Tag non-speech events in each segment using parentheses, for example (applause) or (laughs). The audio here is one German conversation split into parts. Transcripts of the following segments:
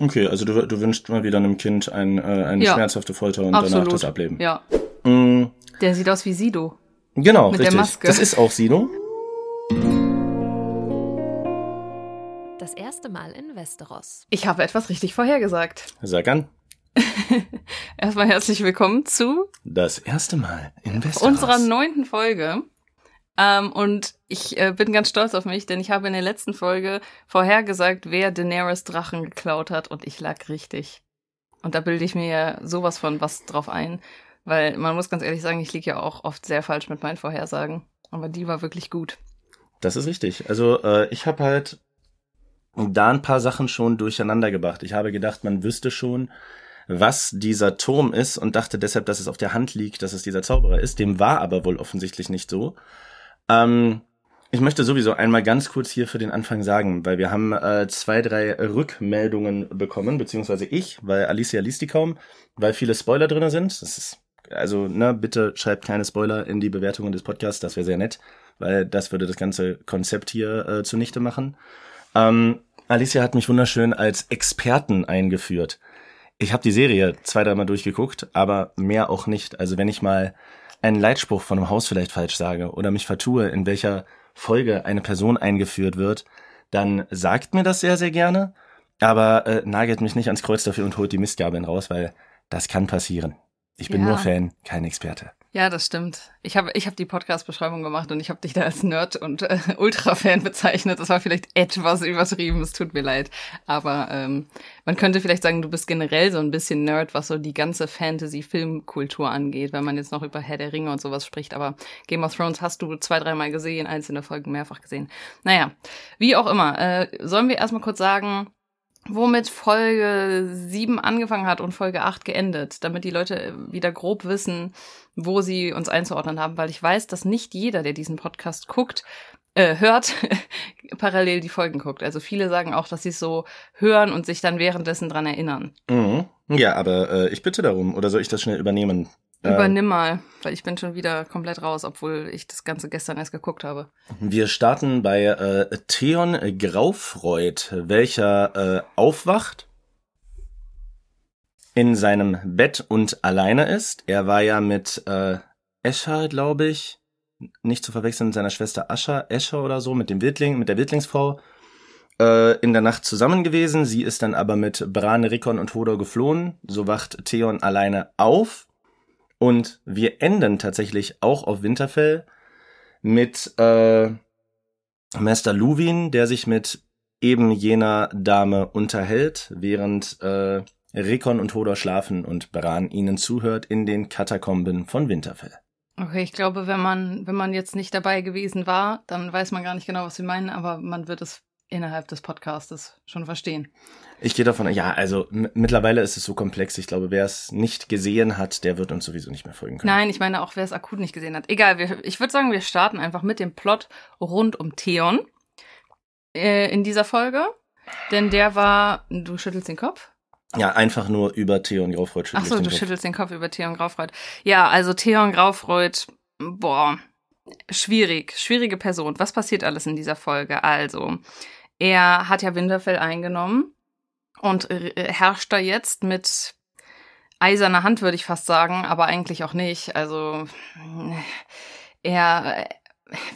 Okay, also du, du wünschst mal wieder einem Kind ein, äh, eine Ja. schmerzhafte Folter und Absolut. danach das Ableben. Ja. Mm, Der sieht aus wie Sido. genau, Mit der richtig. Maske. Das ist auch Sino. Das erste Mal in Westeros. Ich habe etwas richtig vorhergesagt. Sag an. (laughs) Erstmal herzlich willkommen zu Das erste Mal in Westeros. unserer neunten Folge. Ähm, und ich äh, bin ganz stolz auf mich, denn ich habe in der letzten Folge vorhergesagt, wer Daenerys Drachen geklaut hat und ich lag richtig. Und da bilde ich mir ja sowas von was drauf ein, weil man muss ganz ehrlich sagen, ich liege ja auch oft sehr falsch mit meinen Vorhersagen. Aber die war wirklich gut. Das ist richtig. Also äh, ich habe halt da ein paar Sachen schon durcheinander gebracht. Ich habe gedacht, man wüsste schon, was dieser Turm ist und dachte deshalb, dass es auf der Hand liegt, dass es dieser Zauberer ist. Dem war aber wohl offensichtlich nicht so. Ähm, ich möchte sowieso einmal ganz kurz hier für den Anfang sagen, weil wir haben äh, zwei, drei Rückmeldungen bekommen, beziehungsweise ich, weil Alicia liest die kaum, weil viele Spoiler drinne sind. Das ist, also, ne, bitte schreibt keine Spoiler in die Bewertungen des Podcasts, das wäre sehr nett, weil das würde das ganze Konzept hier äh, zunichte machen. Ähm, Alicia hat mich wunderschön als Experten eingeführt. Ich habe die Serie zwei, dreimal durchgeguckt, aber mehr auch nicht. Also wenn ich mal einen Leitspruch von einem Haus vielleicht falsch sage oder mich vertue, in welcher Folge eine Person eingeführt wird, dann sagt mir das sehr, sehr gerne, aber äh, nagelt mich nicht ans Kreuz dafür und holt die Mistgabeln raus, weil das kann passieren. Ich bin Ja. nur Fan, kein Experte. Ja, das stimmt. Ich habe ich hab die Podcast-Beschreibung gemacht und ich habe dich da als Nerd und äh, (laughs) Ultra-Fan bezeichnet. Das war vielleicht etwas übertrieben, es tut mir leid. Aber ähm, man könnte vielleicht sagen, du bist generell so ein bisschen Nerd, was so die ganze Fantasy-Filmkultur angeht, wenn man jetzt noch über Herr der Ringe und sowas spricht. Aber Game of Thrones hast du zwei, dreimal gesehen, einzelne Folgen mehrfach gesehen. Naja, wie auch immer. Äh, sollen wir erstmal kurz sagen, womit Folge 7 angefangen hat und Folge 8 geendet, damit die Leute wieder grob wissen, wo sie uns einzuordnen haben, weil ich weiß, dass nicht jeder, der diesen Podcast guckt, äh, hört, (laughs) parallel die Folgen guckt. Also viele sagen auch, dass sie es so hören und sich dann währenddessen dran erinnern. Mhm. Ja, aber äh, ich bitte darum, oder soll ich das schnell übernehmen? Äh, Übernimm mal, weil ich bin schon wieder komplett raus, obwohl ich das Ganze gestern erst geguckt habe. Wir starten bei äh, Theon Graufreud, welcher äh, aufwacht, in seinem Bett und alleine ist. Er war ja mit äh, Escher, glaube ich, nicht zu verwechseln mit seiner Schwester Ascha, Escher oder so, mit dem Wildling, mit der Wildlingsfrau, äh, in der Nacht zusammen gewesen. Sie ist dann aber mit Bran, Rickon und Hodor geflohen. So wacht Theon alleine auf. Und wir enden tatsächlich auch auf Winterfell mit äh, Master Luwin, der sich mit eben jener Dame unterhält, während äh, Rickon und Hodor schlafen und Bran ihnen zuhört in den Katakomben von Winterfell. Okay, ich glaube, wenn man, wenn man jetzt nicht dabei gewesen war, dann weiß man gar nicht genau, was sie meinen, aber man wird es innerhalb des Podcastes schon verstehen. Ich gehe davon, ja, also mittlerweile ist es so komplex. Ich glaube, wer es nicht gesehen hat, der wird uns sowieso nicht mehr folgen können. Nein, ich meine auch, wer es akut nicht gesehen hat. Egal, wir, ich würde sagen, wir starten einfach mit dem Plot rund um Theon äh, in dieser Folge. Denn der war, du schüttelst den Kopf? Ja, einfach nur über Theon Graufreud schüttel Ach so, den du Kopf. schüttelst den Kopf über Theon Graufreud. Ja, also Theon Graufreud, boah, schwierig, schwierige Person. Was passiert alles in dieser Folge? Also, er hat ja Winterfell eingenommen und äh, herrscht da jetzt mit eiserner Hand, würde ich fast sagen, aber eigentlich auch nicht. Also, er,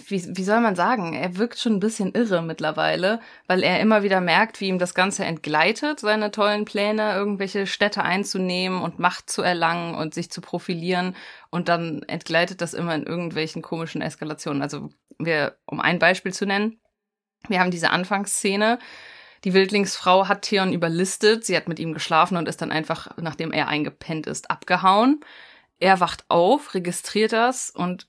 wie, wie soll man sagen, er wirkt schon ein bisschen irre mittlerweile, weil er immer wieder merkt, wie ihm das Ganze entgleitet, seine tollen Pläne, irgendwelche Städte einzunehmen und Macht zu erlangen und sich zu profilieren. Und dann entgleitet das immer in irgendwelchen komischen Eskalationen. Also wir, um ein Beispiel zu nennen, wir haben diese Anfangsszene. Die Wildlingsfrau hat Theon überlistet, sie hat mit ihm geschlafen und ist dann einfach, nachdem er eingepennt ist, abgehauen. Er wacht auf, registriert das und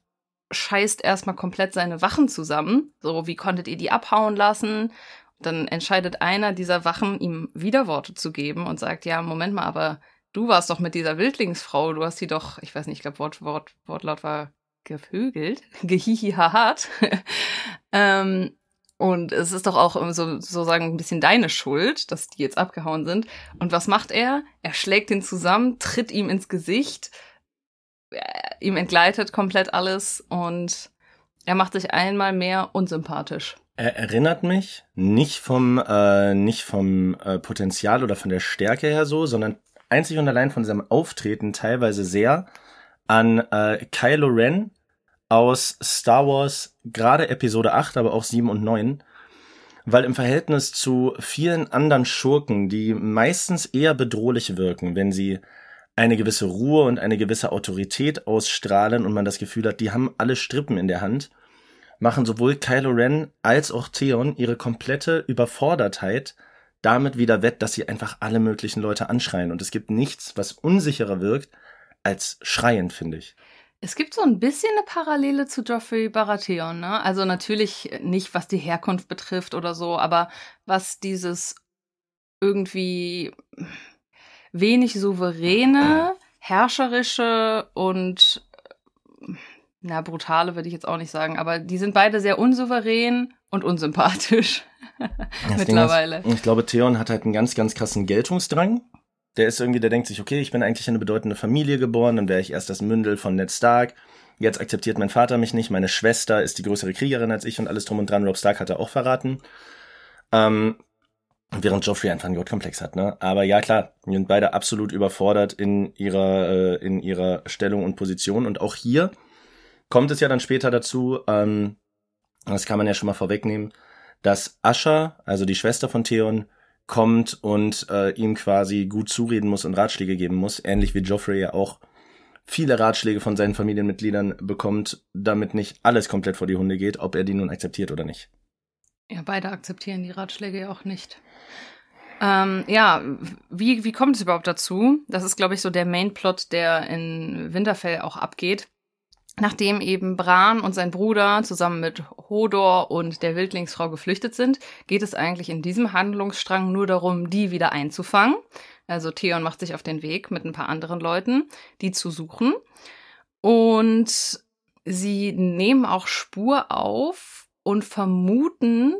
scheißt erstmal komplett seine Wachen zusammen. So, wie konntet ihr die abhauen lassen? Dann entscheidet einer dieser Wachen, ihm Widerworte zu geben und sagt, ja, Moment mal, aber du warst doch mit dieser Wildlingsfrau, du hast sie doch, ich weiß nicht, ich glaube, Wort, Wort, Wortlaut war gevögelt, (laughs) gehihihahat. (laughs) ähm, und es ist doch auch so, so sagen ein bisschen deine Schuld, dass die jetzt abgehauen sind. Und was macht er? Er schlägt ihn zusammen, tritt ihm ins Gesicht, äh, ihm entgleitet komplett alles und er macht sich einmal mehr unsympathisch. Er erinnert mich nicht vom äh, nicht vom äh, Potenzial oder von der Stärke her so, sondern einzig und allein von seinem Auftreten teilweise sehr an äh, Kylo Ren aus Star Wars, gerade Episode 8, aber auch 7 und 9, weil im Verhältnis zu vielen anderen Schurken, die meistens eher bedrohlich wirken, wenn sie eine gewisse Ruhe und eine gewisse Autorität ausstrahlen und man das Gefühl hat, die haben alle Strippen in der Hand, machen sowohl Kylo Ren als auch Theon ihre komplette Überfordertheit damit wieder wett, dass sie einfach alle möglichen Leute anschreien. Und es gibt nichts, was unsicherer wirkt, als schreien, finde ich. Es gibt so ein bisschen eine Parallele zu Geoffrey Baratheon, ne? Also natürlich nicht, was die Herkunft betrifft oder so, aber was dieses irgendwie wenig souveräne, herrscherische und na, brutale würde ich jetzt auch nicht sagen, aber die sind beide sehr unsouverän und unsympathisch. (laughs) Mittlerweile. Ist, ich glaube, Theon hat halt einen ganz, ganz krassen Geltungsdrang. Der ist irgendwie, der denkt sich, okay, ich bin eigentlich in eine bedeutende Familie geboren, dann wäre ich erst das Mündel von Ned Stark. Jetzt akzeptiert mein Vater mich nicht, meine Schwester ist die größere Kriegerin als ich und alles drum und dran. Rob Stark hat er auch verraten. Ähm, während Joffrey einfach einen Gottkomplex hat, ne? Aber ja, klar, die sind beide absolut überfordert in ihrer, äh, in ihrer Stellung und Position. Und auch hier kommt es ja dann später dazu, ähm, das kann man ja schon mal vorwegnehmen, dass Asha, also die Schwester von Theon, kommt und äh, ihm quasi gut zureden muss und Ratschläge geben muss, ähnlich wie Joffrey ja auch viele Ratschläge von seinen Familienmitgliedern bekommt, damit nicht alles komplett vor die Hunde geht, ob er die nun akzeptiert oder nicht. Ja, beide akzeptieren die Ratschläge ja auch nicht. Ähm, ja, wie, wie kommt es überhaupt dazu? Das ist, glaube ich, so der Mainplot, der in Winterfell auch abgeht. Nachdem eben Bran und sein Bruder zusammen mit Hodor und der Wildlingsfrau geflüchtet sind, geht es eigentlich in diesem Handlungsstrang nur darum, die wieder einzufangen. Also Theon macht sich auf den Weg mit ein paar anderen Leuten, die zu suchen. Und sie nehmen auch Spur auf und vermuten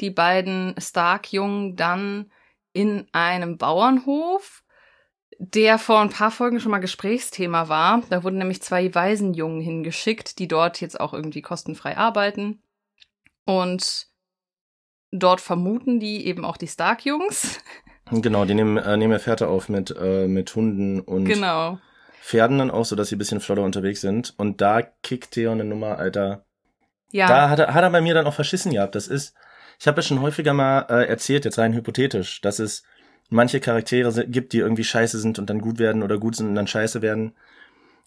die beiden Stark-Jungen dann in einem Bauernhof der vor ein paar Folgen schon mal Gesprächsthema war. Da wurden nämlich zwei Waisenjungen hingeschickt, die dort jetzt auch irgendwie kostenfrei arbeiten. Und dort vermuten die eben auch die Stark-Jungs. Genau, die nehmen, äh, nehmen ja Fährte auf mit, äh, mit Hunden und genau. Pferden dann auch, sodass sie ein bisschen flotter unterwegs sind. Und da kickt Theon eine Nummer, Alter. Ja. Da hat er, hat er bei mir dann auch verschissen gehabt. Das ist, ich habe ja schon häufiger mal äh, erzählt, jetzt rein hypothetisch, dass es manche Charaktere gibt, die irgendwie scheiße sind und dann gut werden oder gut sind und dann scheiße werden.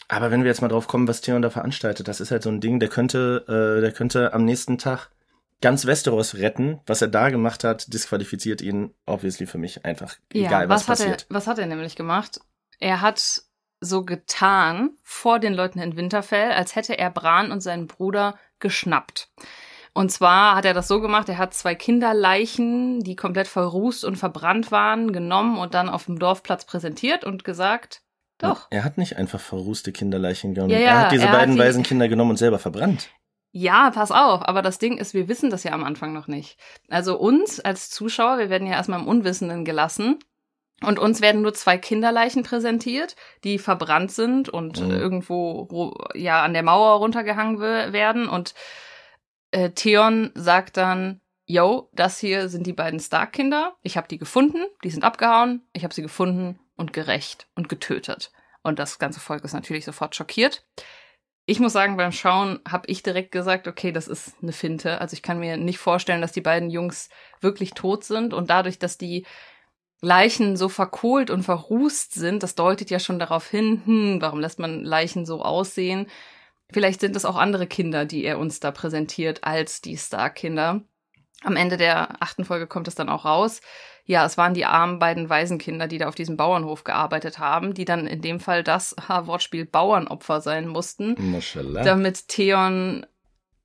Aber wenn wir jetzt mal drauf kommen, was Theon da veranstaltet, das ist halt so ein Ding, der könnte, äh, der könnte am nächsten Tag ganz Westeros retten. Was er da gemacht hat, disqualifiziert ihn obviously für mich einfach. Ja, egal, was, was passiert. Er, was hat er nämlich gemacht? Er hat so getan vor den Leuten in Winterfell, als hätte er Bran und seinen Bruder geschnappt. Und zwar hat er das so gemacht, er hat zwei Kinderleichen, die komplett verrußt und verbrannt waren, genommen und dann auf dem Dorfplatz präsentiert und gesagt, doch. Er hat nicht einfach verrußte Kinderleichen genommen. Ja, ja, er hat diese er beiden hat weisen Kinder genommen und selber verbrannt. Ja, pass auf, aber das Ding ist, wir wissen das ja am Anfang noch nicht. Also uns als Zuschauer, wir werden ja erstmal im Unwissenden gelassen. Und uns werden nur zwei Kinderleichen präsentiert, die verbrannt sind und mhm. irgendwo ja an der Mauer runtergehangen werden. Und äh, Theon sagt dann, yo, das hier sind die beiden Stark-Kinder. Ich habe die gefunden, die sind abgehauen. Ich habe sie gefunden und gerecht und getötet. Und das ganze Volk ist natürlich sofort schockiert. Ich muss sagen, beim Schauen habe ich direkt gesagt, okay, das ist eine Finte. Also ich kann mir nicht vorstellen, dass die beiden Jungs wirklich tot sind. Und dadurch, dass die Leichen so verkohlt und verrußt sind, das deutet ja schon darauf hin, hm, warum lässt man Leichen so aussehen? Vielleicht sind es auch andere Kinder, die er uns da präsentiert als die Stark-Kinder. Am Ende der achten Folge kommt es dann auch raus. Ja, es waren die armen beiden Waisenkinder, die da auf diesem Bauernhof gearbeitet haben, die dann in dem Fall das Wortspiel Bauernopfer sein mussten, Maschallah. damit Theon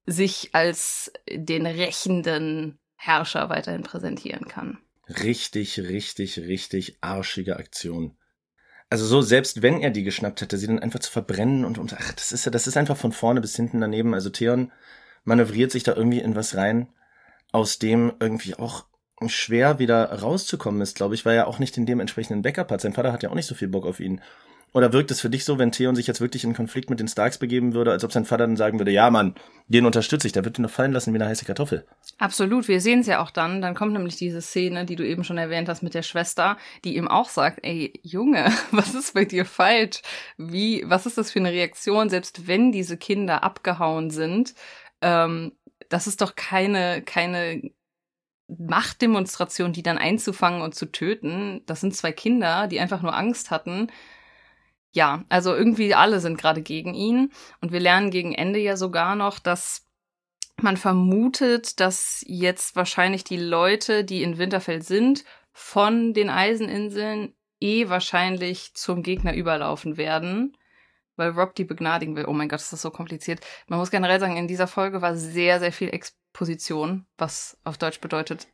sich als den rächenden Herrscher weiterhin präsentieren kann. Richtig, richtig, richtig arschige Aktion. Also so, selbst wenn er die geschnappt hätte, sie dann einfach zu verbrennen und, und ach, das ist ja, das ist einfach von vorne bis hinten daneben. Also Theon manövriert sich da irgendwie in was rein, aus dem irgendwie auch schwer wieder rauszukommen ist, glaube ich, weil er auch nicht den dementsprechenden Backup hat. Sein Vater hat ja auch nicht so viel Bock auf ihn. Oder wirkt es für dich so, wenn Theon sich jetzt wirklich in Konflikt mit den Starks begeben würde, als ob sein Vater dann sagen würde, ja Mann, den unterstütze ich, der wird ihn doch fallen lassen wie eine heiße Kartoffel. Absolut, wir sehen es ja auch dann. Dann kommt nämlich diese Szene, die du eben schon erwähnt hast mit der Schwester, die ihm auch sagt, ey, Junge, (laughs) was ist bei dir falsch? Wie, was ist das für eine Reaktion, selbst wenn diese Kinder abgehauen sind? Ähm, das ist doch keine, keine Machtdemonstration, die dann einzufangen und zu töten. Das sind zwei Kinder, die einfach nur Angst hatten ja, also irgendwie alle sind gerade gegen ihn. Und wir lernen gegen Ende ja sogar noch, dass man vermutet, dass jetzt wahrscheinlich die Leute, die in Winterfell sind, von den Eiseninseln eh wahrscheinlich zum Gegner überlaufen werden, weil Rob die begnadigen will. Oh mein Gott, ist das so kompliziert. Man muss generell sagen, in dieser Folge war sehr, sehr viel Exposition, was auf Deutsch bedeutet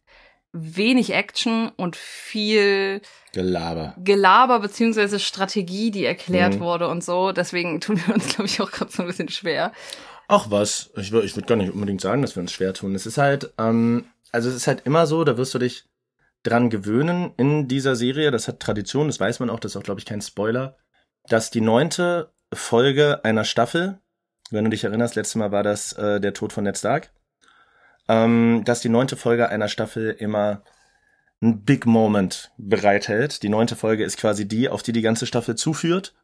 wenig Action und viel Gelaber. Gelaber beziehungsweise Strategie, die erklärt mhm. wurde und so. Deswegen tun wir uns, glaube ich, auch gerade so ein bisschen schwer. Ach was, ich, würde ich würde gar nicht unbedingt sagen, dass wir uns schwer tun. Es ist halt, ähm, also es ist halt immer so, da wirst du dich dran gewöhnen in dieser Serie. Das hat Tradition, das weiß man auch, das ist auch, glaube ich, kein Spoiler, dass die neunte Folge einer Staffel, wenn du dich erinnerst, letztes Mal war das äh, der Tod von Ned Stark, ähm, dass die neunte Folge einer Staffel immer ein Big Moment bereithält. Die neunte Folge ist quasi die, auf die die ganze Staffel zuführt.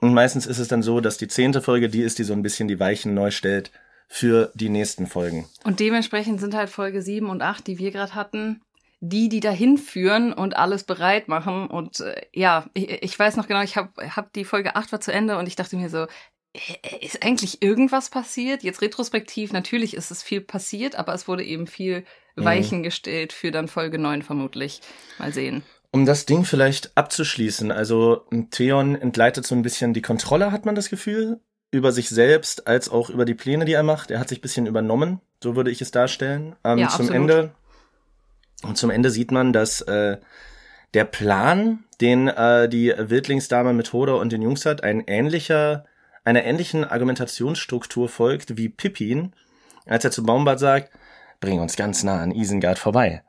Und meistens ist es dann so, dass die zehnte Folge die ist, die so ein bisschen die Weichen neu stellt für die nächsten Folgen. Und dementsprechend sind halt Folge sieben und acht, die wir gerade hatten, die, die dahin führen und alles bereit machen. Und äh, ja, ich, ich weiß noch genau, ich habe hab die Folge acht war zu Ende und ich dachte mir so, ist eigentlich irgendwas passiert? Jetzt retrospektiv, natürlich ist es viel passiert, aber es wurde eben viel mhm. Weichen mhm. gestellt für dann Folge 9 vermutlich. Mal sehen. Um das Ding vielleicht abzuschließen, also Theon entgleitet so ein bisschen die Kontrolle, hat man das Gefühl, über sich selbst als auch über die Pläne, die er macht. Er hat sich ein bisschen übernommen, so würde ich es darstellen. Ähm, ja, zum Ende und zum Ende sieht man, dass äh, der Plan, den äh, die Wildlingsdame mit Hodor und den Jungs hat, ein ähnlicher einer ähnlichen Argumentationsstruktur folgt wie Pippin, als er zu Baumbart sagt, bring uns ganz nah an Isengard vorbei.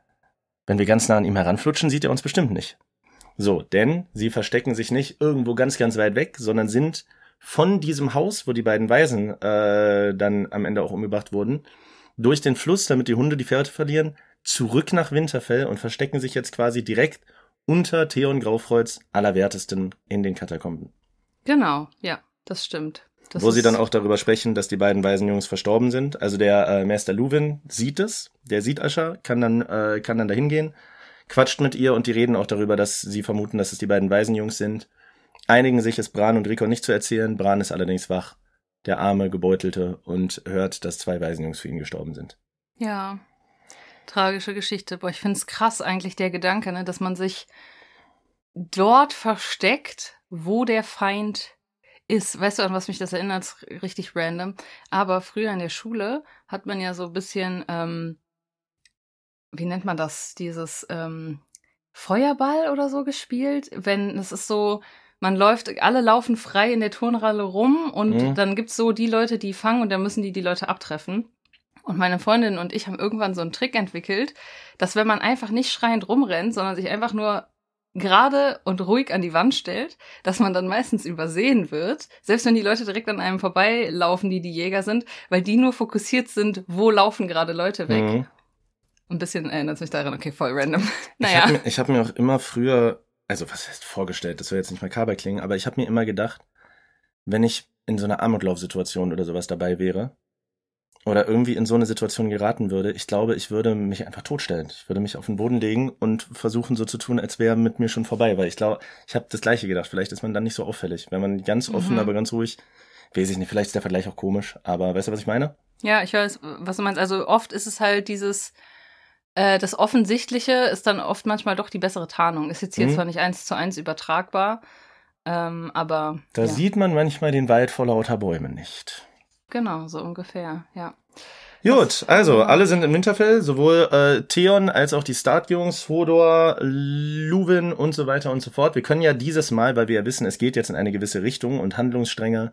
Wenn wir ganz nah an ihm heranflutschen, sieht er uns bestimmt nicht. So, denn sie verstecken sich nicht irgendwo ganz, ganz weit weg, sondern sind von diesem Haus, wo die beiden Waisen äh, dann am Ende auch umgebracht wurden, durch den Fluss, damit die Hunde die Pferde verlieren, zurück nach Winterfell und verstecken sich jetzt quasi direkt unter Theon Graufreuz allerwertesten in den Katakomben. Genau, ja. Das stimmt. Das wo sie dann auch darüber sprechen, dass die beiden Waisenjungs verstorben sind. Also der äh, Meister Luwin sieht es, der sieht Ascha, kann dann, äh, kann dann dahin gehen, quatscht mit ihr und die reden auch darüber, dass sie vermuten, dass es die beiden Waisenjungs sind. Einigen sich, es Bran und Rico nicht zu erzählen. Bran ist allerdings wach, der arme, gebeutelte, und hört, dass zwei Waisenjungs für ihn gestorben sind. Ja, tragische Geschichte. Boah, ich finde es krass eigentlich der Gedanke, ne, dass man sich dort versteckt, wo der Feind ist, weißt du, an was mich das erinnert? Richtig random. Aber früher in der Schule hat man ja so ein bisschen, ähm, wie nennt man das? Dieses ähm, Feuerball oder so gespielt. Wenn es ist so, man läuft, alle laufen frei in der Turnhalle rum und mhm. dann gibt's so die Leute, die fangen und dann müssen die die Leute abtreffen. Und meine Freundin und ich haben irgendwann so einen Trick entwickelt, dass wenn man einfach nicht schreiend rumrennt, sondern sich einfach nur gerade und ruhig an die Wand stellt, dass man dann meistens übersehen wird, selbst wenn die Leute direkt an einem vorbeilaufen, die die Jäger sind, weil die nur fokussiert sind, wo laufen gerade Leute weg. Mhm. Ein bisschen erinnert mich daran, okay, voll random. (laughs) naja. Ich habe mir, hab mir auch immer früher, also was heißt vorgestellt, das soll jetzt nicht makaber klingen, aber ich habe mir immer gedacht, wenn ich in so einer Amoklaufsituation oder sowas dabei wäre, oder irgendwie in so eine Situation geraten würde, ich glaube, ich würde mich einfach totstellen. Ich würde mich auf den Boden legen und versuchen so zu tun, als wäre mit mir schon vorbei, weil ich glaube, ich habe das gleiche gedacht. Vielleicht ist man dann nicht so auffällig, wenn man ganz offen, mhm. aber ganz ruhig, weiß ich nicht, vielleicht ist der Vergleich auch komisch, aber weißt du, was ich meine? Ja, ich weiß, was du meinst. Also oft ist es halt dieses, äh, das Offensichtliche ist dann oft manchmal doch die bessere Tarnung. Ist jetzt hier mhm. zwar nicht eins zu eins übertragbar, ähm, aber. Da ja. sieht man manchmal den Wald vor lauter Bäumen nicht. Genau, so ungefähr, ja. Gut, also alle sind im Winterfell, sowohl äh, Theon als auch die Startjungs, Hodor, Luwin und so weiter und so fort. Wir können ja dieses Mal, weil wir ja wissen, es geht jetzt in eine gewisse Richtung und Handlungsstränge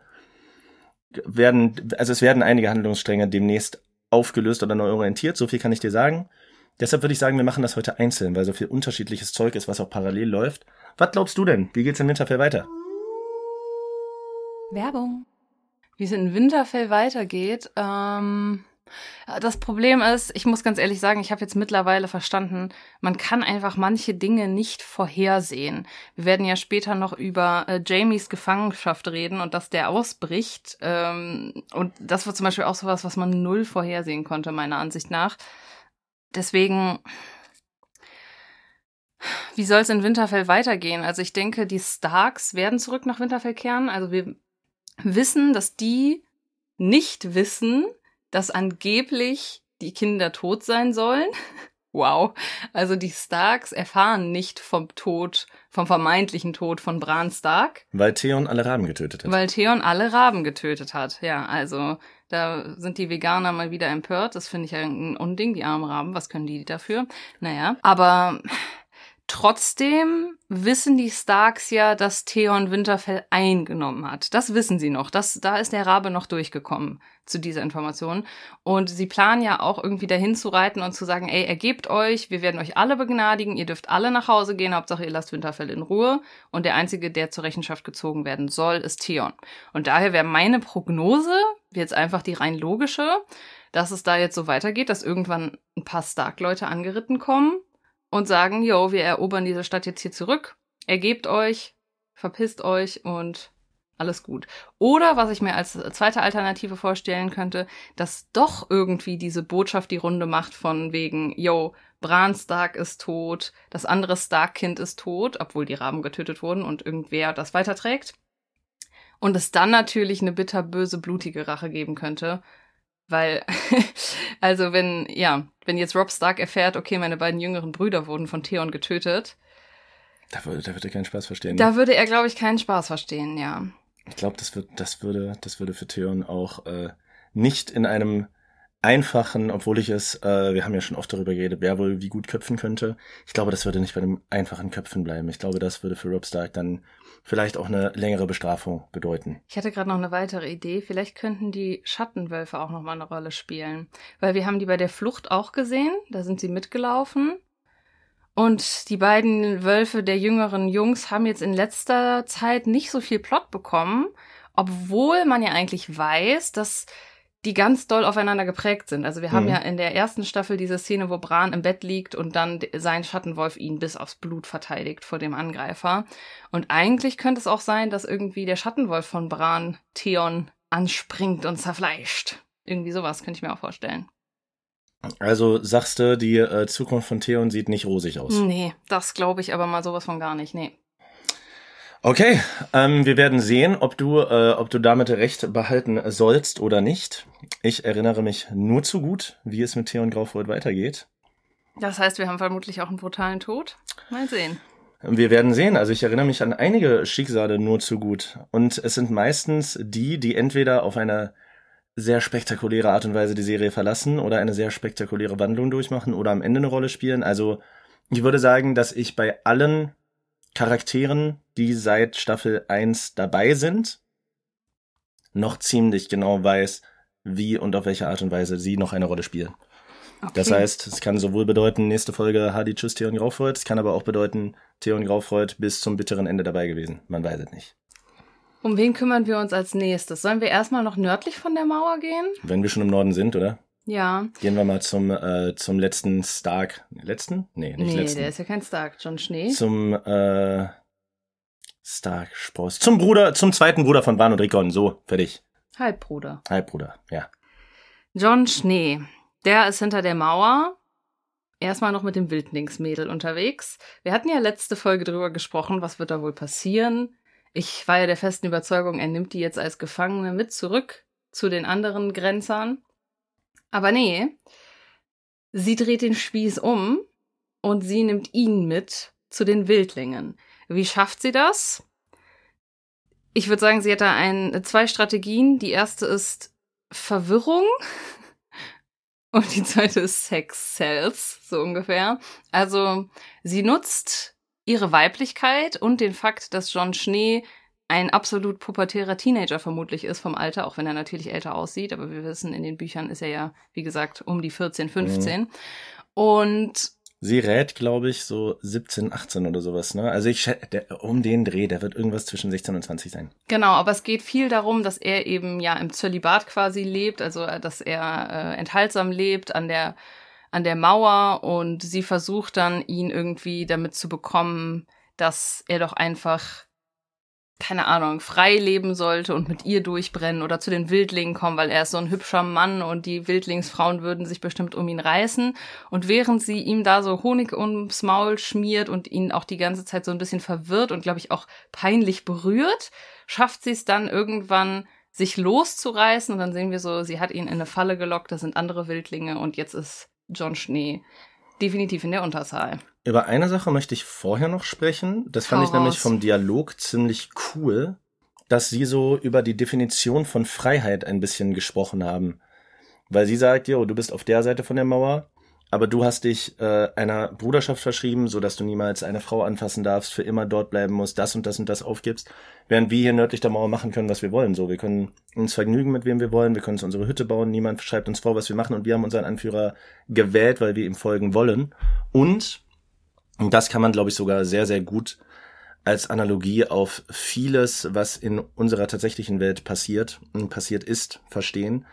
werden, also es werden einige Handlungsstränge demnächst aufgelöst oder neu orientiert, so viel kann ich dir sagen. Deshalb würde ich sagen, wir machen das heute einzeln, weil so viel unterschiedliches Zeug ist, was auch parallel läuft. Was glaubst du denn? Wie geht's im Winterfell weiter? Werbung. Wie es in Winterfell weitergeht, ähm, das Problem ist, ich muss ganz ehrlich sagen, ich habe jetzt mittlerweile verstanden, man kann einfach manche Dinge nicht vorhersehen. Wir werden ja später noch über äh, Jamies Gefangenschaft reden und dass der ausbricht. Ähm, und das war zum Beispiel auch sowas, was man null vorhersehen konnte, meiner Ansicht nach. Deswegen, wie soll es in Winterfell weitergehen? Also ich denke, die Starks werden zurück nach Winterfell kehren. Also wir wissen, dass die nicht wissen, dass angeblich die Kinder tot sein sollen. (laughs) wow. Also die Starks erfahren nicht vom Tod, vom vermeintlichen Tod von Bran Stark. Weil Theon alle Raben getötet hat. Weil Theon alle Raben getötet hat. Ja, also da sind die Veganer mal wieder empört. Das finde ich ja ein Unding, die armen Raben. Was können die dafür? Naja, aber Trotzdem wissen die Starks ja, dass Theon Winterfell eingenommen hat. Das wissen sie noch. Das, da ist der Rabe noch durchgekommen zu dieser Information. Und sie planen ja auch irgendwie dahin zu reiten und zu sagen, ey, ergebt euch, wir werden euch alle begnadigen, ihr dürft alle nach Hause gehen, Hauptsache ihr lasst Winterfell in Ruhe. Und der Einzige, der zur Rechenschaft gezogen werden soll, ist Theon. Und daher wäre meine Prognose, jetzt einfach die rein logische, dass es da jetzt so weitergeht, dass irgendwann ein paar Stark-Leute angeritten kommen und sagen, yo, wir erobern diese Stadt jetzt hier zurück, ergebt euch, verpisst euch und alles gut. Oder was ich mir als zweite Alternative vorstellen könnte, dass doch irgendwie diese Botschaft die Runde macht von wegen, yo, Bran Stark ist tot, das andere Stark-Kind ist tot, obwohl die Raben getötet wurden und irgendwer das weiterträgt. Und es dann natürlich eine bitterböse, blutige Rache geben könnte, weil, (laughs) also wenn, ja, wenn jetzt Rob Stark erfährt, okay, meine beiden jüngeren Brüder wurden von Theon getötet. Da würde, da würde er keinen Spaß verstehen. Da würde er, glaube ich, keinen Spaß verstehen, ja. Ich glaube, das, wird, das, würde, das würde für Theon auch äh, nicht in einem einfachen, obwohl ich es, äh, wir haben ja schon oft darüber geredet, wer wohl wie gut köpfen könnte. Ich glaube, das würde nicht bei einem einfachen Köpfen bleiben. Ich glaube, das würde für Rob Stark dann vielleicht auch eine längere Bestrafung bedeuten. Ich hatte gerade noch eine weitere Idee. Vielleicht könnten die Schattenwölfe auch noch mal eine Rolle spielen, weil wir haben die bei der Flucht auch gesehen. Da sind sie mitgelaufen. Und die beiden Wölfe der jüngeren Jungs haben jetzt in letzter Zeit nicht so viel Plot bekommen, obwohl man ja eigentlich weiß, dass die ganz doll aufeinander geprägt sind. Also wir haben mhm. ja in der ersten Staffel diese Szene, wo Bran im Bett liegt und dann sein Schattenwolf ihn bis aufs Blut verteidigt vor dem Angreifer. Und eigentlich könnte es auch sein, dass irgendwie der Schattenwolf von Bran Theon anspringt und zerfleischt. Irgendwie sowas könnte ich mir auch vorstellen. Also sagst du, die äh, Zukunft von Theon sieht nicht rosig aus. Nee, das glaube ich aber mal sowas von gar nicht. Nee. Okay, ähm, wir werden sehen, ob du, äh, ob du damit recht behalten sollst oder nicht. Ich erinnere mich nur zu gut, wie es mit Theon Graufreud weitergeht. Das heißt, wir haben vermutlich auch einen brutalen Tod. Mal sehen. Wir werden sehen. Also ich erinnere mich an einige Schicksale nur zu gut. Und es sind meistens die, die entweder auf eine sehr spektakuläre Art und Weise die Serie verlassen oder eine sehr spektakuläre Wandlung durchmachen oder am Ende eine Rolle spielen. Also ich würde sagen, dass ich bei allen Charakteren, die seit Staffel 1 dabei sind, noch ziemlich genau weiß, wie und auf welche Art und Weise sie noch eine Rolle spielen. Okay. Das heißt, es kann sowohl bedeuten, nächste Folge Hardy Tschüss Theon Graufreud, es kann aber auch bedeuten, Theon Graufreud bis zum bitteren Ende dabei gewesen. Man weiß es nicht. Um wen kümmern wir uns als nächstes? Sollen wir erstmal noch nördlich von der Mauer gehen? Wenn wir schon im Norden sind, oder? Ja. Gehen wir mal zum, äh, zum letzten Stark. Letzten? Nee, nicht nee, letzten. der ist ja kein Stark, John Schnee. Zum äh, Stark Spross. Zum Bruder, zum zweiten Bruder von Bran und Rickon. So, fertig. Halbbruder. Halbbruder, ja. John Schnee. Der ist hinter der Mauer. Erstmal noch mit dem Wildlingsmädel unterwegs. Wir hatten ja letzte Folge drüber gesprochen, was wird da wohl passieren. Ich war ja der festen Überzeugung, er nimmt die jetzt als Gefangene mit zurück zu den anderen Grenzern. Aber nee, sie dreht den Spieß um und sie nimmt ihn mit zu den Wildlingen. Wie schafft sie das? Ich würde sagen, sie hat da ein, zwei Strategien. Die erste ist Verwirrung (laughs) und die zweite ist Sex Cells, so ungefähr. Also sie nutzt ihre Weiblichkeit und den Fakt, dass John Schnee ein absolut pubertärer Teenager vermutlich ist vom Alter, auch wenn er natürlich älter aussieht, aber wir wissen, in den Büchern ist er ja, wie gesagt, um die 14, 15. Mhm. Und Sie rät, glaube ich, so 17, 18 oder sowas, ne? Also ich der, um den Dreh, der wird irgendwas zwischen 16 und 20 sein. Genau, aber es geht viel darum, dass er eben ja im Zölibat quasi lebt, also äh, dass er äh, enthaltsam lebt an der an der Mauer und sie versucht dann ihn irgendwie damit zu bekommen, dass er doch einfach keine Ahnung, frei leben sollte und mit ihr durchbrennen oder zu den Wildlingen kommen, weil er ist so ein hübscher Mann und die Wildlingsfrauen würden sich bestimmt um ihn reißen. Und während sie ihm da so Honig ums Maul schmiert und ihn auch die ganze Zeit so ein bisschen verwirrt und, glaube ich, auch peinlich berührt, schafft sie es dann irgendwann, sich loszureißen. Und dann sehen wir so, sie hat ihn in eine Falle gelockt, das sind andere Wildlinge und jetzt ist John Schnee definitiv in der Unterzahl. Über eine Sache möchte ich vorher noch sprechen. Das fand Hau ich nämlich vom Dialog ziemlich cool, dass sie so über die Definition von Freiheit ein bisschen gesprochen haben. Weil sie sagt, jo, du bist auf der Seite von der Mauer, aber du hast dich äh, einer Bruderschaft verschrieben, so dass du niemals eine Frau anfassen darfst, für immer dort bleiben musst, das und das und das aufgibst, während wir hier nördlich der Mauer machen können, was wir wollen. So, wir können uns vergnügen mit wem wir wollen, wir können uns unsere Hütte bauen, niemand schreibt uns vor, was wir machen und wir haben unseren Anführer gewählt, weil wir ihm folgen wollen. Und und das kann man, glaube ich, sogar sehr, sehr gut als Analogie auf vieles, was in unserer tatsächlichen Welt passiert und passiert ist, verstehen.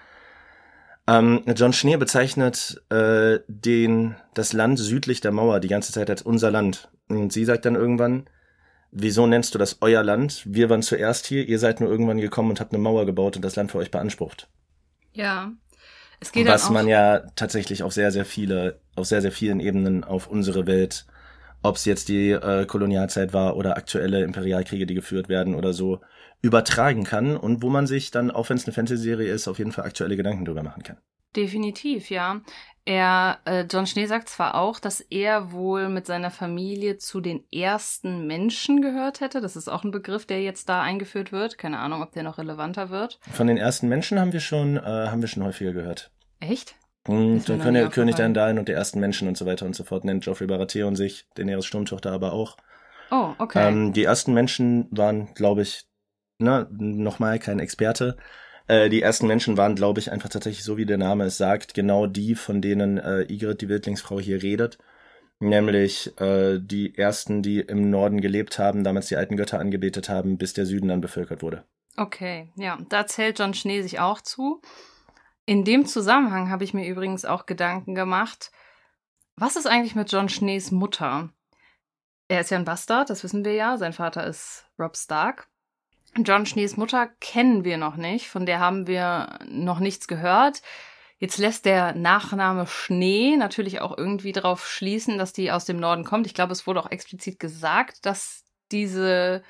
Ähm, John Schnee bezeichnet äh, den, das Land südlich der Mauer die ganze Zeit als unser Land. Und sie sagt dann irgendwann, wieso nennst du das euer Land? Wir waren zuerst hier, ihr seid nur irgendwann gekommen und habt eine Mauer gebaut und das Land für euch beansprucht. Ja. Es geht Was man ja tatsächlich auf sehr, sehr viele, auf sehr, sehr vielen Ebenen auf unsere Welt ob es jetzt die äh, Kolonialzeit war oder aktuelle Imperialkriege, die geführt werden oder so, übertragen kann und wo man sich dann, auch wenn es eine Fantasy-Serie ist, auf jeden Fall aktuelle Gedanken drüber machen kann. Definitiv, ja. Er, äh, John Schnee sagt zwar auch, dass er wohl mit seiner Familie zu den ersten Menschen gehört hätte. Das ist auch ein Begriff, der jetzt da eingeführt wird. Keine Ahnung, ob der noch relevanter wird. Von den ersten Menschen haben wir schon, äh, haben wir schon häufiger gehört. Echt? Und der König, König Andalen und der ersten Menschen und so weiter und so fort nennt Geoffrey Baratheon sich, Daenerys Sturmtochter aber auch. Oh, okay. Ähm, die ersten Menschen waren, glaube ich, ne, nochmal kein Experte. Äh, die ersten Menschen waren, glaube ich, einfach tatsächlich so, wie der Name es sagt, genau die, von denen äh, Ygritte, die Wildlingsfrau, hier redet. Nämlich äh, die ersten, die im Norden gelebt haben, damals die alten Götter angebetet haben, bis der Süden dann bevölkert wurde. Okay, ja, da zählt John Schnee sich auch zu. In dem Zusammenhang habe ich mir übrigens auch Gedanken gemacht, was ist eigentlich mit John Schnees Mutter? Er ist ja ein Bastard, das wissen wir ja. Sein Vater ist Rob Stark. John Schnees Mutter kennen wir noch nicht, von der haben wir noch nichts gehört. Jetzt lässt der Nachname Schnee natürlich auch irgendwie darauf schließen, dass die aus dem Norden kommt. Ich glaube, es wurde auch explizit gesagt, dass diese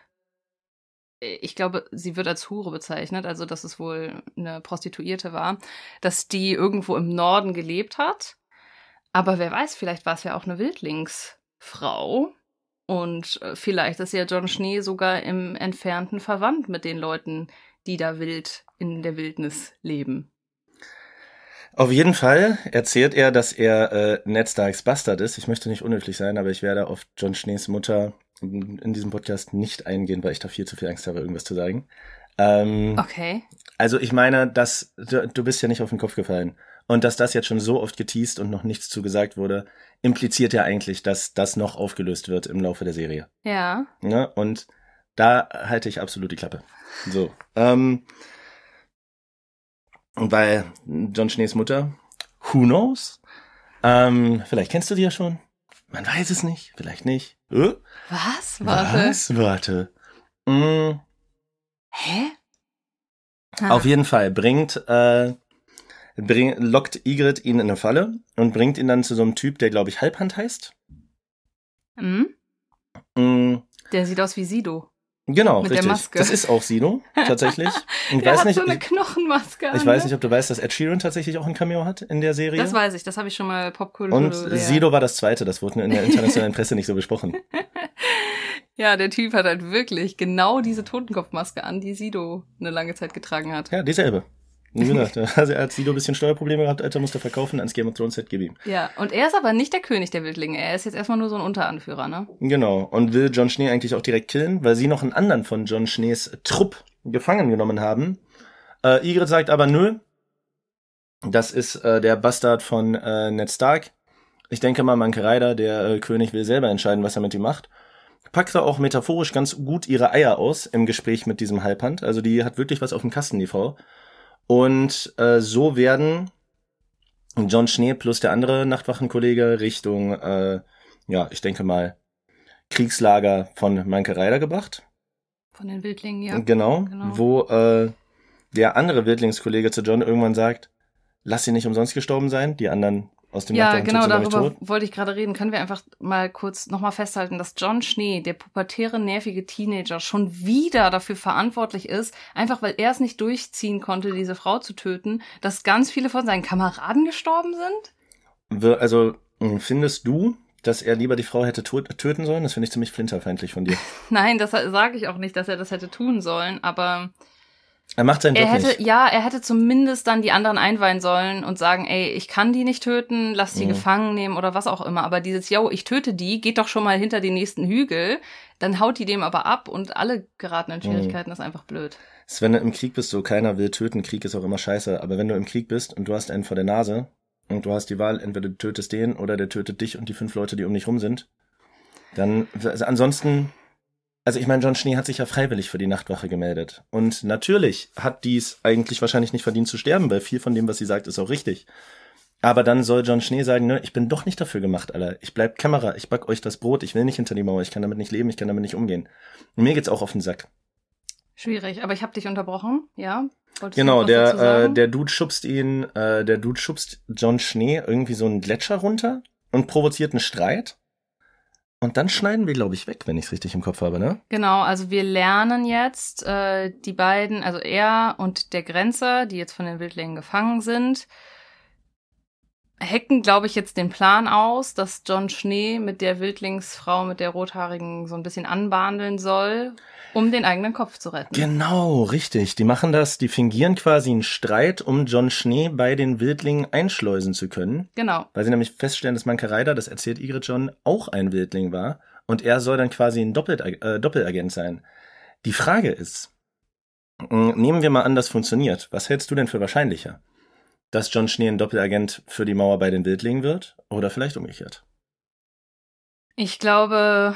ich glaube, sie wird als Hure bezeichnet, also dass es wohl eine Prostituierte war, dass die irgendwo im Norden gelebt hat. Aber wer weiß, vielleicht war es ja auch eine Wildlingsfrau. Und äh, vielleicht ist ja John Schnee sogar im Entfernten verwandt mit den Leuten, die da wild in der Wildnis leben. Auf jeden Fall erzählt er, dass er äh, Ned Starks Bastard ist. Ich möchte nicht unhöflich sein, aber ich werde auf John Schnees Mutter in diesem Podcast nicht eingehen, weil ich da viel zu viel Angst habe, irgendwas zu sagen. Ähm, okay. Also ich meine, dass du, du bist ja nicht auf den Kopf gefallen. Und dass das jetzt schon so oft geteased und noch nichts zugesagt wurde, impliziert ja eigentlich, dass das noch aufgelöst wird im Laufe der Serie. Ja. ja ne? und da halte ich absolut die Klappe. So. Ähm, weil John Schnees Mutter, who knows? Ähm, vielleicht kennst du die ja schon. Man weiß es nicht, vielleicht nicht. Äh? Was? Warte. Was? Warte. Mm. Hä? Ah. Auf jeden Fall bringt, äh, bring, lockt Igrit ihn in eine Falle und bringt ihn dann zu so einem Typ, der glaube ich Halbhand heißt. Mhm. Mm. Der sieht aus wie Sido. Genau, Mit richtig. Das ist auch Sino, tatsächlich. (laughs) Ich der weiß hat nicht, so eine Knochenmaske. Ich, ich weiß nicht, ob du weißt, dass Ed Sheeran tatsächlich auch ein Cameo hat in der Serie. Das weiß ich, das habe ich schon mal Popkultur. Und Sido war das zweite, das wurde in der internationalen Presse nicht so besprochen. (laughs) ja, der Typ hat halt wirklich genau diese Totenkopfmaske an, die Sido eine lange Zeit getragen hat. Ja, dieselbe. Wie gesagt, (laughs) also er hat Sido ein bisschen Steuerprobleme gehabt, Alter, musste verkaufen, ans Game of Thrones Set gib ihm. Ja, und er ist aber nicht der König der Wildlinge. Er ist jetzt erstmal nur so ein Unteranführer, ne? Genau. Und will John Schnee eigentlich auch direkt killen, weil sie noch einen anderen von John Schnees Trupp gefangen genommen haben. Äh, Ygritte sagt aber nö. Das ist äh, der Bastard von äh, Ned Stark. Ich denke mal, Manke Reider, der äh, König, will selber entscheiden, was er mit ihm macht. Packt da auch metaphorisch ganz gut ihre Eier aus im Gespräch mit diesem Halbhand. Also die hat wirklich was auf dem Kasten, die Frau. Und äh, so werden John Schnee plus der andere Nachtwachenkollege Richtung, äh, ja, ich denke mal, Kriegslager von Manke Reider gebracht. Von den Wildlingen, ja. Genau, Genau. wo äh, der andere Wildlingskollege zu John irgendwann sagt, lass sie nicht umsonst gestorben sein, die anderen aus dem Ja, genau, darüber wollte ich gerade reden. Können wir einfach mal kurz nochmal festhalten, dass John Schnee, der pubertäre, nervige Teenager, schon wieder dafür verantwortlich ist, einfach weil er es nicht durchziehen konnte, diese Frau zu töten, dass ganz viele von seinen Kameraden gestorben sind? Also, mh, findest du, dass er lieber die Frau hätte töten sollen? Das finde ich ziemlich flinterfeindlich von dir. (laughs) Nein, das sage ich auch nicht, dass er das hätte tun sollen, aber Er macht seinen er Job hätte, nicht. ja, er hätte zumindest dann die anderen einweihen sollen und sagen, ey, ich kann die nicht töten, lass die Mhm. gefangen nehmen oder was auch immer. Aber dieses, yo, ich töte die, geht doch schon mal hinter den nächsten Hügel, dann haut die dem aber ab und alle geraten in Mhm. Schwierigkeiten, das ist einfach blöd. ist, wenn du im Krieg bist, so keiner will töten, Krieg ist auch immer scheiße, aber wenn du im Krieg bist und du hast einen vor der Nase und du hast die Wahl, entweder du tötest den oder der tötet dich und die fünf Leute, die um dich rum sind, dann, also ansonsten, also ich meine, John Schnee hat sich ja freiwillig für die Nachtwache gemeldet. Und natürlich hat dies eigentlich wahrscheinlich nicht verdient zu sterben, weil viel von dem, was sie sagt, ist auch richtig. Aber dann soll John Schnee sagen, ne, ich bin doch nicht dafür gemacht, Alter. Ich bleib Kämmerer, ich back euch das Brot, ich will nicht hinter die Mauer, ich kann damit nicht leben, ich kann damit nicht umgehen. Und mir geht's auch auf den Sack. Schwierig, aber ich habe dich unterbrochen, ja? Wolltest Genau, der, äh, der Dude schubst ihn, äh, der Dude schubst John Schnee irgendwie so einen Gletscher runter und provoziert einen Streit. Und dann schneiden wir, glaube ich, weg, wenn ich es richtig im Kopf habe, ne? Genau, also wir lernen jetzt äh, die beiden, also er und der Grenzer, die jetzt von den Wildlingen gefangen sind, hacken, glaube ich, jetzt den Plan aus, dass John Schnee mit der Wildlingsfrau, mit der Rothaarigen so ein bisschen anbandeln soll, um den eigenen Kopf zu retten. Genau, richtig. Die machen das, die fingieren quasi einen Streit, um John Schnee bei den Wildlingen einschleusen zu können. Genau. Weil sie nämlich feststellen, dass Manke Reider, das erzählt Igrit John, auch ein Wildling war. Und er soll dann quasi ein Doppel äh, Doppelagent sein. Die Frage ist, mh, nehmen wir mal an, das funktioniert. Was hältst du denn für wahrscheinlicher? Dass John Schnee ein Doppelagent für die Mauer bei den Wildlingen wird? Oder vielleicht umgekehrt? Ich glaube,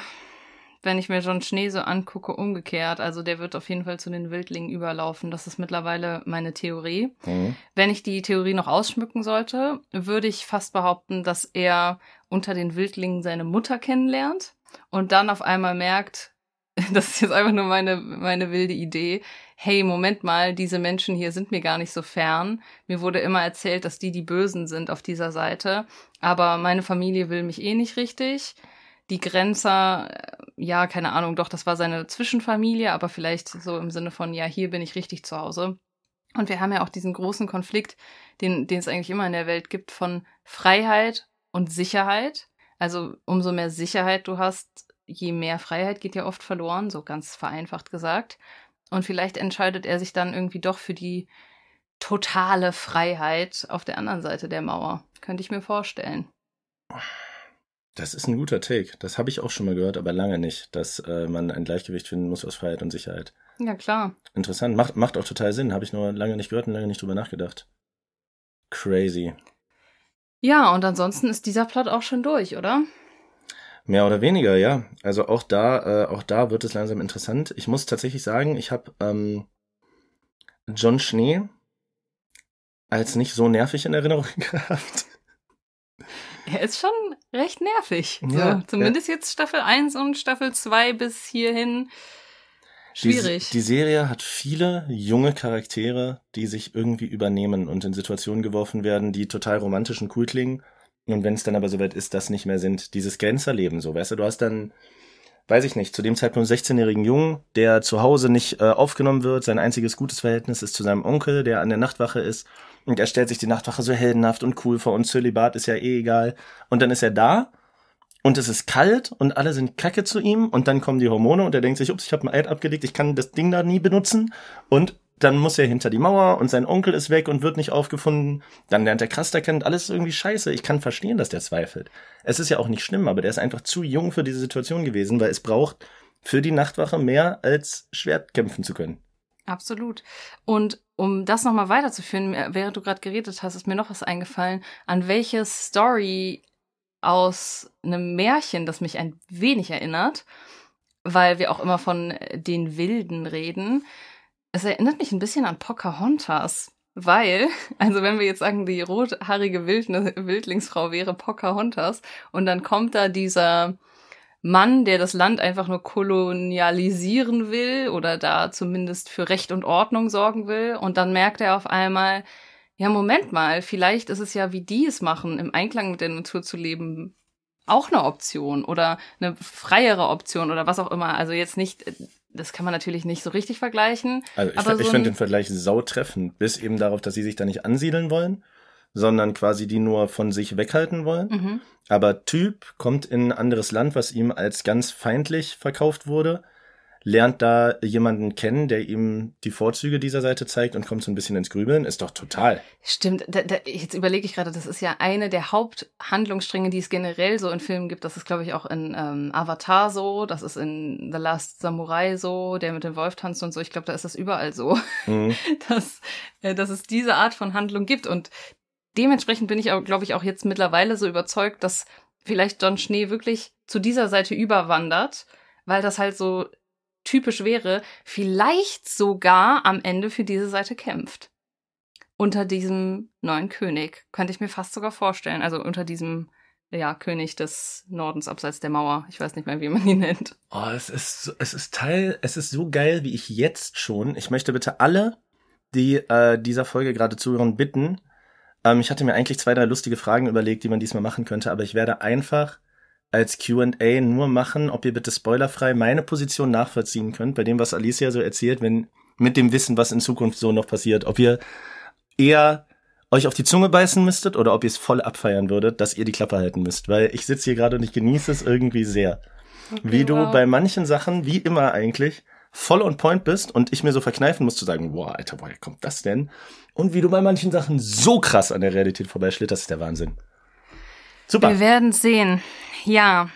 wenn ich mir John Schnee so angucke, umgekehrt. Also der wird auf jeden Fall zu den Wildlingen überlaufen. Das ist mittlerweile meine Theorie. Mhm. Wenn ich die Theorie noch ausschmücken sollte, würde ich fast behaupten, dass er unter den Wildlingen seine Mutter kennenlernt und dann auf einmal merkt, (laughs) das ist jetzt einfach nur meine, meine wilde Idee, hey, Moment mal, diese Menschen hier sind mir gar nicht so fern. Mir wurde immer erzählt, dass die die Bösen sind auf dieser Seite, aber meine Familie will mich eh nicht richtig. Die Grenzer, äh, ja, keine Ahnung, doch, das war seine Zwischenfamilie, aber vielleicht so im Sinne von, ja, hier bin ich richtig zu Hause. Und wir haben ja auch diesen großen Konflikt, den, den es eigentlich immer in der Welt gibt, von Freiheit und Sicherheit. Also umso mehr Sicherheit du hast, je mehr Freiheit geht ja oft verloren, so ganz vereinfacht gesagt. Und vielleicht entscheidet er sich dann irgendwie doch für die totale Freiheit auf der anderen Seite der Mauer. Könnte ich mir vorstellen. Das ist ein guter Take. Das habe ich auch schon mal gehört, aber lange nicht, dass äh, man ein Gleichgewicht finden muss aus Freiheit und Sicherheit. Ja, klar. Interessant. Macht, macht auch total Sinn. Habe ich nur lange nicht gehört und lange nicht drüber nachgedacht. Crazy. Ja, und ansonsten ist dieser Plot auch schon durch, oder? Mehr oder weniger, ja. Also auch da, äh, auch da wird es langsam interessant. Ich muss tatsächlich sagen, ich habe ähm, John Schnee als nicht so nervig in Erinnerung (laughs) gehabt. Er ist schon recht nervig. Ja, so, zumindest jetzt Staffel 1 und Staffel 2 bis hierhin. Schwierig. Die, die Serie hat viele junge Charaktere, die sich irgendwie übernehmen und in Situationen geworfen werden, die total romantisch und cool klingen. Und wenn es dann aber soweit ist, das nicht mehr sind, dieses Grenzerleben so, weißt du, du hast dann, weiß ich nicht, zu dem Zeitpunkt einen 16-jährigen Jungen, der zu Hause nicht äh, aufgenommen wird, sein einziges gutes Verhältnis ist zu seinem Onkel, der an der Nachtwache ist. Und er stellt sich die Nachtwache so heldenhaft und cool vor und Zölibat ist ja eh egal. Und dann ist er da und es ist kalt und alle sind kacke zu ihm und dann kommen die Hormone und er denkt sich, ups, ich habe ein Eid abgelegt, ich kann das Ding da nie benutzen und dann muss er hinter die Mauer und sein Onkel ist weg und wird nicht aufgefunden. Dann lernt er Kraster kennen, alles irgendwie scheiße. Ich kann verstehen, dass der zweifelt. Es ist ja auch nicht schlimm, aber der ist einfach zu jung für diese Situation gewesen, weil es braucht für die Nachtwache mehr als Schwert kämpfen zu können. Absolut. Und um das nochmal weiterzuführen, während du gerade geredet hast, ist mir noch was eingefallen, an welche Story aus einem Märchen, das mich ein wenig erinnert, weil wir auch immer von den Wilden reden. Es erinnert mich ein bisschen an Pocahontas. Weil, (laughs) also wenn wir jetzt sagen, die rothaarige Wildne, Wildlingsfrau wäre Pocahontas und dann kommt da dieser Mann, der das Land einfach nur kolonialisieren will oder da zumindest für Recht und Ordnung sorgen will und dann merkt er auf einmal, ja, Moment mal, vielleicht ist es ja, wie die es machen, im Einklang mit der Natur zu leben, auch eine Option oder eine freiere Option oder was auch immer. Also jetzt nicht das kann man natürlich nicht so richtig vergleichen. Also ich, so ich finde den Vergleich sautreffend, bis eben darauf, dass sie sich da nicht ansiedeln wollen, sondern quasi die nur von sich weghalten wollen. Mhm. Aber Typ kommt in ein anderes Land, was ihm als ganz feindlich verkauft wurde lernt da jemanden kennen, der ihm die Vorzüge dieser Seite zeigt und kommt so ein bisschen ins Grübeln. Ist doch total. Stimmt. Da, da, jetzt überlege ich gerade, das ist ja eine der Haupthandlungsstränge, die es generell so in Filmen gibt. Das ist, glaube ich, auch in ähm, Avatar so. Das ist in The Last Samurai so, der mit dem Wolf tanzt und so. Ich glaube, da ist das überall so, mhm. (laughs) dass, äh, dass es diese Art von Handlung gibt. Und dementsprechend bin ich, glaube ich, auch jetzt mittlerweile so überzeugt, dass vielleicht John Schnee wirklich zu dieser Seite überwandert, weil das halt so typisch wäre, vielleicht sogar am Ende für diese Seite kämpft. Unter diesem neuen König. Könnte ich mir fast sogar vorstellen. Also unter diesem, ja, König des Nordens abseits der Mauer. Ich weiß nicht mehr, wie man ihn nennt. Oh, es ist, es ist Teil, es ist so geil, wie ich jetzt schon. Ich möchte bitte alle, die äh, dieser Folge gerade zuhören, bitten. Ähm, ich hatte mir eigentlich zwei, drei lustige Fragen überlegt, die man diesmal machen könnte, aber ich werde einfach als QA nur machen, ob ihr bitte spoilerfrei meine Position nachvollziehen könnt, bei dem, was Alicia so erzählt, wenn mit dem Wissen, was in Zukunft so noch passiert, ob ihr eher euch auf die Zunge beißen müsstet oder ob ihr es voll abfeiern würdet, dass ihr die Klappe halten müsst. Weil ich sitze hier gerade und ich genieße es irgendwie sehr. Okay, wie du wow. bei manchen Sachen, wie immer eigentlich, voll on point bist und ich mir so verkneifen muss zu sagen, wow, Alter, woher kommt das denn? Und wie du bei manchen Sachen so krass an der Realität vorbeischlitterst, ist der Wahnsinn. Super. Wir werden sehen. Ja.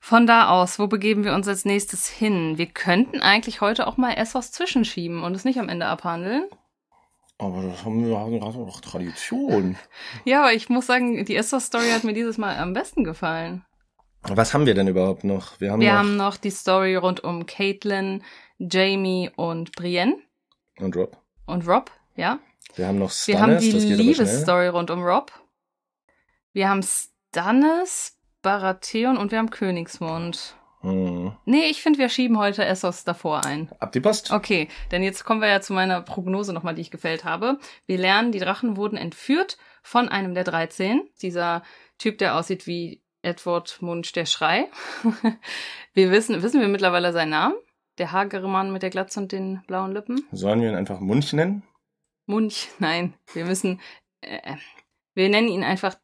Von da aus, wo begeben wir uns als nächstes hin? Wir könnten eigentlich heute auch mal Essos zwischenschieben und es nicht am Ende abhandeln. Aber das haben wir gerade noch Tradition. (laughs) ja, aber ich muss sagen, die Essos-Story hat mir dieses Mal am besten gefallen. Was haben wir denn überhaupt noch? Wir haben, wir noch, haben noch die Story rund um Caitlin, Jamie und Brienne. Und Rob. Und Rob, ja. Wir haben noch Stannis, Wir haben die Liebesstory rund um Rob. Wir haben Stannis, Baratheon und wir haben Königsmund. Hm. Nee, ich finde, wir schieben heute Essos davor ein. Ab die Post. Okay, denn jetzt kommen wir ja zu meiner Prognose nochmal, die ich gefällt habe. Wir lernen, die Drachen wurden entführt von einem der 13. Dieser Typ, der aussieht wie Edward Munch der Schrei. (laughs) wir wissen, wissen wir mittlerweile seinen Namen? Der hagere Mann mit der Glatze und den blauen Lippen? Sollen wir ihn einfach Munch nennen? Munch, nein. Wir müssen, äh, wir nennen ihn einfach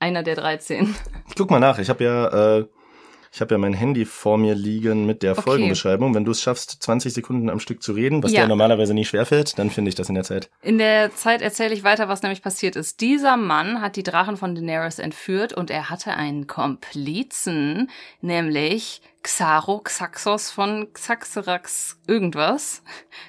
einer der 13. Ich guck mal nach. Ich habe ja, äh, ich habe ja mein Handy vor mir liegen mit der okay. Folgenbeschreibung. Wenn du es schaffst, 20 Sekunden am Stück zu reden, was ja. dir normalerweise nie schwerfällt, dann finde ich das in der Zeit. In der Zeit erzähle ich weiter, was nämlich passiert ist. Dieser Mann hat die Drachen von Daenerys entführt und er hatte einen Komplizen, nämlich Xaro Xaxos von Xaxerax irgendwas,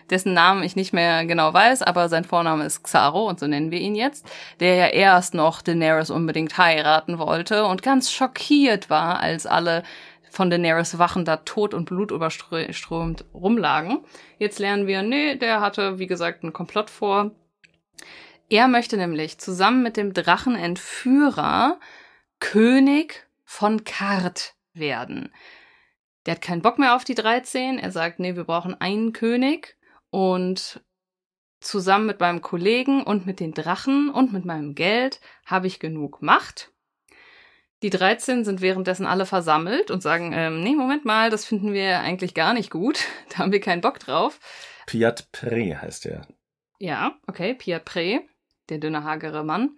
dessen Namen ich nicht mehr genau weiß, aber sein Vorname ist Xaro und so nennen wir ihn jetzt, der ja erst noch Daenerys unbedingt heiraten wollte und ganz schockiert war, als alle von Daenerys Wachen da tot und blutüberströmt rumlagen. Jetzt lernen wir, nee, der hatte, wie gesagt, einen Komplott vor. Er möchte nämlich zusammen mit dem Drachenentführer König von Kart werden. Der hat keinen Bock mehr auf die 13. Er sagt, nee, wir brauchen einen König. Und zusammen mit meinem Kollegen und mit den Drachen und mit meinem Geld habe ich genug Macht. Die 13 sind währenddessen alle versammelt und sagen, ähm, nee, Moment mal, das finden wir eigentlich gar nicht gut. (laughs) Da haben wir keinen Bock drauf. Piat Pré heißt er. Ja, okay, Piat Pré, der dünne, hagere Mann.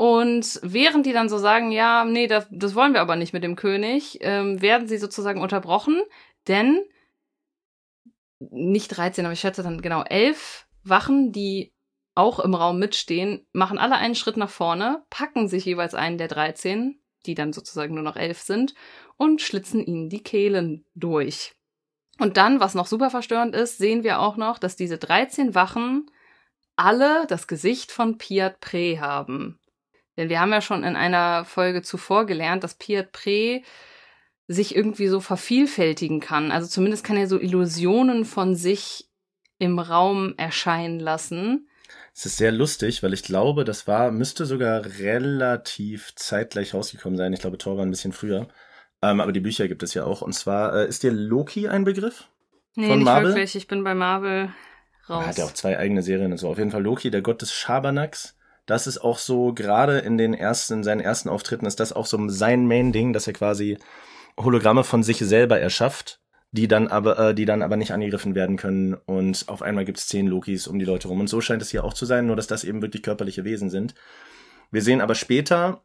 Und während die dann so sagen, ja, nee, das, das wollen wir aber nicht mit dem König, ähm, werden sie sozusagen unterbrochen, denn nicht 13, aber ich schätze dann genau elf Wachen, die auch im Raum mitstehen, machen alle einen Schritt nach vorne, packen sich jeweils einen der 13, die dann sozusagen nur noch elf sind, und schlitzen ihnen die Kehlen durch. Und dann, was noch super verstörend ist, sehen wir auch noch, dass diese 13 Wachen alle das Gesicht von Piat Pre haben. Denn wir haben ja schon in einer Folge zuvor gelernt, dass Piet Pre sich irgendwie so vervielfältigen kann. Also zumindest kann er so Illusionen von sich im Raum erscheinen lassen. Es ist sehr lustig, weil ich glaube, das war, müsste sogar relativ zeitgleich rausgekommen sein. Ich glaube, Thor war ein bisschen früher. Ähm, aber die Bücher gibt es ja auch. Und zwar, äh, ist dir Loki ein Begriff? Nee, Von nicht Marvel? wirklich. Ich bin bei Marvel Er raus. hat ja auch zwei eigene Serien und so. Auf jeden Fall Loki, der Gott des Schabernacks. Das ist auch so, gerade in den ersten, in seinen ersten Auftritten ist das auch so sein Main-Ding, dass er quasi Hologramme von sich selber erschafft, die dann aber, äh, die dann aber nicht angegriffen werden können. Und auf einmal gibt es zehn Lokis um die Leute rum. Und so scheint es hier auch zu sein, nur dass das eben wirklich körperliche Wesen sind. Wir sehen aber später,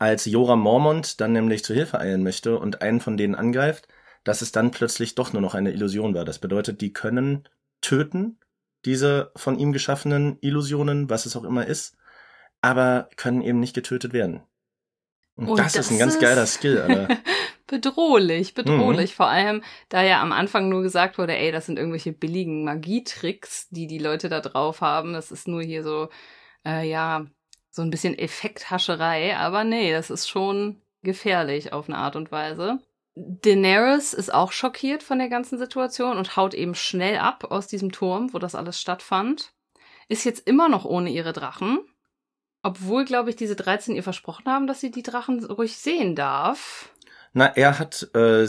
als Jora Mormont dann nämlich zu Hilfe eilen möchte und einen von denen angreift, dass es dann plötzlich doch nur noch eine Illusion war. Das bedeutet, die können töten, diese von ihm geschaffenen Illusionen, was es auch immer ist, aber können eben nicht getötet werden. Und, Und das, ist ein das ganz ist- geiler Skill, Alter. (laughs) bedrohlich, Mhm. bedrohlich. Vor allem, da ja am Anfang nur gesagt wurde, ey, das sind irgendwelche billigen Magietricks, die die Leute da drauf haben. Das ist nur hier so, äh, ja, so ein bisschen Effekthascherei. Aber nee, das ist schon gefährlich auf eine Art und Weise. Daenerys ist auch schockiert von der ganzen Situation und haut eben schnell ab aus diesem Turm, wo das alles stattfand. Ist jetzt immer noch ohne ihre Drachen. Obwohl, glaube ich, diese 13 ihr versprochen haben, dass sie die Drachen ruhig sehen darf. Na, er hat, äh,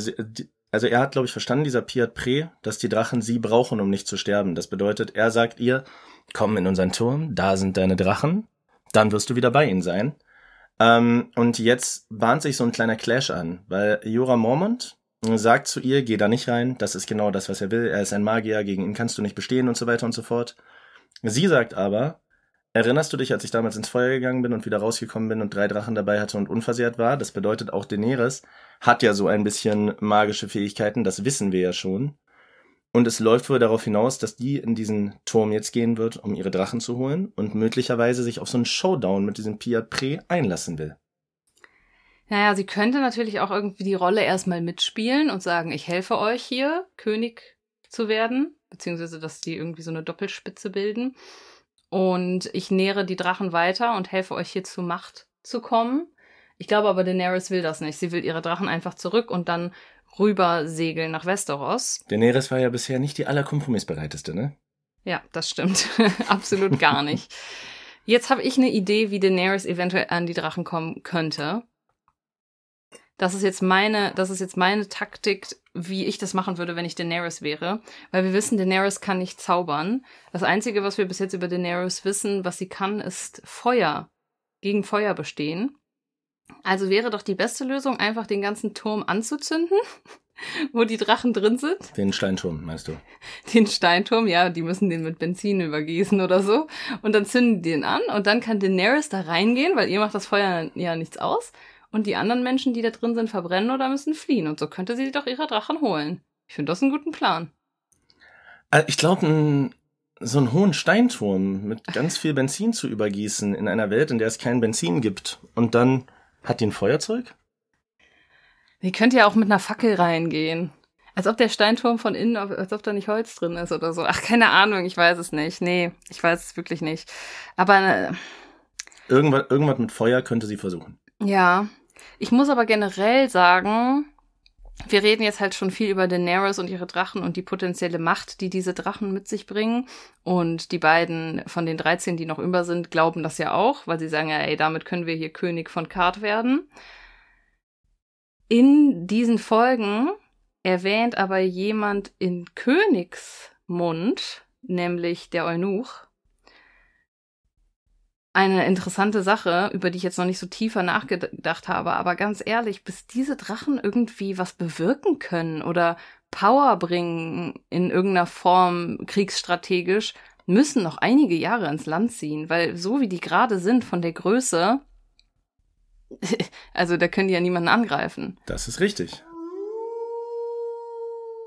also er hat, glaube ich, verstanden, dieser Piat Pre, dass die Drachen sie brauchen, um nicht zu sterben. Das bedeutet, er sagt ihr, komm in unseren Turm, da sind deine Drachen, dann wirst du wieder bei ihnen sein. Ähm, und jetzt bahnt sich so ein kleiner Clash an, weil Jorah Mormont sagt zu ihr, geh da nicht rein, das ist genau das, was er will, er ist ein Magier, gegen ihn kannst du nicht bestehen und so weiter und so fort. Sie sagt aber, erinnerst du dich, als ich damals ins Feuer gegangen bin und wieder rausgekommen bin und drei Drachen dabei hatte und unversehrt war? Das bedeutet auch Daenerys hat ja so ein bisschen magische Fähigkeiten, das wissen wir ja schon. Und es läuft wohl darauf hinaus, dass die in diesen Turm jetzt gehen wird, um ihre Drachen zu holen und möglicherweise sich auf so einen Showdown mit diesem Piat Pre einlassen will. Naja, sie könnte natürlich auch irgendwie die Rolle erstmal mitspielen und sagen, ich helfe euch hier, König zu werden, beziehungsweise dass die irgendwie so eine Doppelspitze bilden. Und ich nähere die Drachen weiter und helfe euch hier zur Macht zu kommen. Ich glaube aber, Daenerys will das nicht. Sie will ihre Drachen einfach zurück und dann rüber segeln nach Westeros. Daenerys war ja bisher nicht die allerkompromissbereiteste, ne? Ja, das stimmt. (laughs) Absolut gar (laughs) nicht. Jetzt habe ich eine Idee, wie Daenerys eventuell an die Drachen kommen könnte. Das ist jetzt meine, das ist jetzt meine Taktik, wie ich das machen würde, wenn ich Daenerys wäre. Weil wir wissen, Daenerys kann nicht zaubern. Das Einzige, was wir bis jetzt über Daenerys wissen, was sie kann, ist Feuer. Gegen Feuer bestehen. Also wäre doch die beste Lösung, einfach den ganzen Turm anzuzünden, (laughs) wo die Drachen drin sind. Den Steinturm, meinst du? den Steinturm, ja, die müssen den mit Benzin übergießen oder so. Und dann zünden die den an und dann kann Daenerys da reingehen, weil ihr macht das Feuer ja nichts aus. Und die anderen Menschen, die da drin sind, verbrennen oder müssen fliehen. Und so könnte sie doch ihre Drachen holen. Ich finde das einen guten Plan. Also ich glaube, so einen hohen Steinturm mit ganz viel Benzin zu übergießen in einer Welt, in der es kein Benzin gibt und dann hat die ein Feuerzeug? Die könnte ja auch mit einer Fackel reingehen. Als ob der Steinturm von innen, als ob da nicht Holz drin ist oder so. Ach, keine Ahnung, ich weiß es nicht. Nee, ich weiß es wirklich nicht. Aber äh, Irgendwas, irgendwas mit Feuer könnte sie versuchen. Ja, ich muss aber generell sagen, wir reden jetzt halt schon viel über Daenerys und ihre Drachen und die potenzielle Macht, die diese Drachen mit sich bringen. Und die beiden von den 13, die noch über sind, glauben das ja auch, weil sie sagen ja, ey, damit können wir hier König von Kart werden. In diesen Folgen erwähnt aber jemand in Königsmund, nämlich der Eunuch, eine interessante Sache, über die ich jetzt noch nicht so tiefer nachgedacht habe, aber ganz ehrlich, bis diese Drachen irgendwie was bewirken können oder Power bringen in irgendeiner Form kriegsstrategisch, müssen noch einige Jahre ins Land ziehen, weil so wie die gerade sind von der Größe, (laughs) also da können die ja niemanden angreifen. Das ist richtig.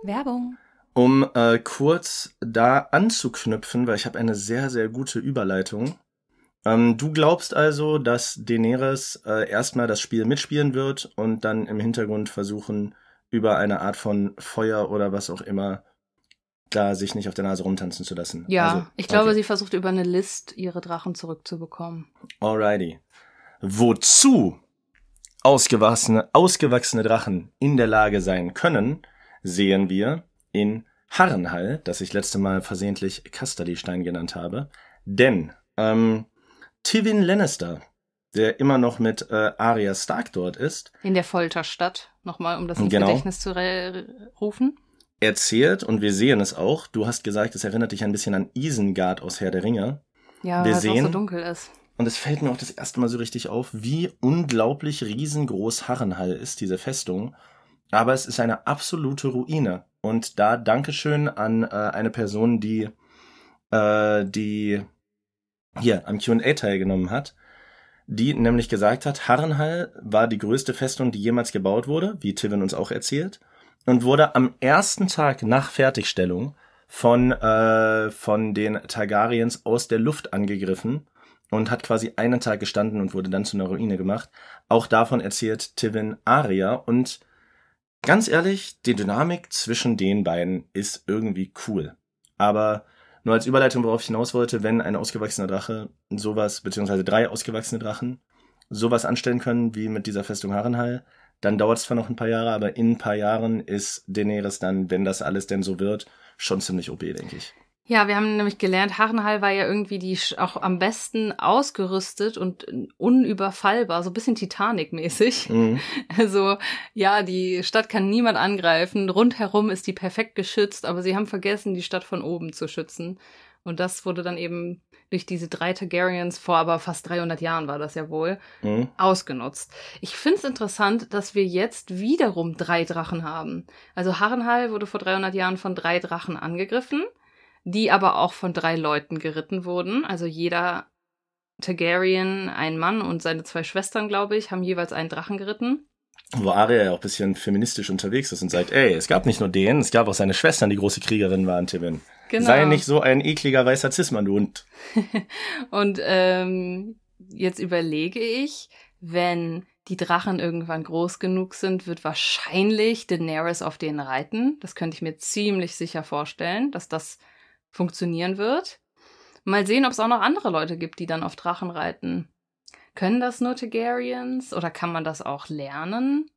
Werbung. Um äh, kurz da anzuknüpfen, weil ich habe eine sehr, sehr gute Überleitung. Ähm, du glaubst also, dass Daenerys äh, erstmal das Spiel mitspielen wird und dann im Hintergrund versuchen, über eine Art von Feuer oder was auch immer da sich nicht auf der Nase rumtanzen zu lassen. Ja, also, ich glaube, okay. sie versucht über eine List ihre Drachen zurückzubekommen. Alrighty. Wozu ausgewachsene, ausgewachsene Drachen in der Lage sein können, sehen wir in Harrenhall, das ich letzte Mal versehentlich Casterly-Stein genannt habe. Denn ähm, Tywin Lannister, der immer noch mit äh, Arya Stark dort ist, In der Folterstadt, nochmal, um das ins Genau. Gedächtnis zu rufen. erzählt, und wir sehen es auch, du hast gesagt, es erinnert dich ein bisschen an Isengard aus Herr der Ringe. Ja, Wir weil es auch so dunkel ist. Und es fällt mir auch das erste Mal so richtig auf, wie unglaublich riesengroß Harrenhall ist, diese Festung. Aber es ist eine absolute Ruine. Und da Dankeschön an äh, eine Person, die, äh, die hier am Q&A teilgenommen hat, die nämlich gesagt hat, Harrenhall war die größte Festung, die jemals gebaut wurde, wie Tivin uns auch erzählt, und wurde am ersten Tag nach Fertigstellung von, äh, von den Targaryens aus der Luft angegriffen und hat quasi einen Tag gestanden und wurde dann zu einer Ruine gemacht. Auch davon erzählt Tivin Aria und ganz ehrlich, die Dynamik zwischen den beiden ist irgendwie cool. Aber nur als Überleitung, worauf ich hinaus wollte, wenn ein ausgewachsener Drache sowas, beziehungsweise drei ausgewachsene Drachen, sowas anstellen können wie mit dieser Festung Harrenhall, dann dauert es zwar noch ein paar Jahre, aber in ein paar Jahren ist Daenerys dann, wenn das alles denn so wird, schon ziemlich OP, denke ich. Ja, wir haben nämlich gelernt, Harrenhal war ja irgendwie die auch am besten ausgerüstet und unüberfallbar, so ein bisschen Titanic-mäßig. Mhm. (laughs) Also, ja, die Stadt kann niemand angreifen, rundherum ist die perfekt geschützt, aber sie haben vergessen, die Stadt von oben zu schützen. Und das wurde dann eben durch diese drei Targaryens vor aber fast 300 Jahren war das ja wohl, Mhm. ausgenutzt. Ich finde es interessant, dass wir jetzt wiederum drei Drachen haben. Also Harrenhal wurde vor 300 Jahren von drei Drachen angegriffen, die aber auch von drei Leuten geritten wurden. Also jeder Targaryen, ein Mann und seine zwei Schwestern, glaube ich, haben jeweils einen Drachen geritten. Wo Arya ja auch ein bisschen feministisch unterwegs ist und sagt, ey, es gab nicht nur den, es gab auch seine Schwestern, die große Kriegerinnen waren, Tivin. Genau. Sei nicht so ein ekliger weißer Zismann, du Hund. (laughs) Und ähm, jetzt überlege ich, wenn die Drachen irgendwann groß genug sind, wird wahrscheinlich Daenerys auf denen reiten. Das könnte ich mir ziemlich sicher vorstellen, dass das funktionieren wird. Mal sehen, ob es auch noch andere Leute gibt, die dann auf Drachen reiten. Können das nur Targaryens oder kann man das auch lernen?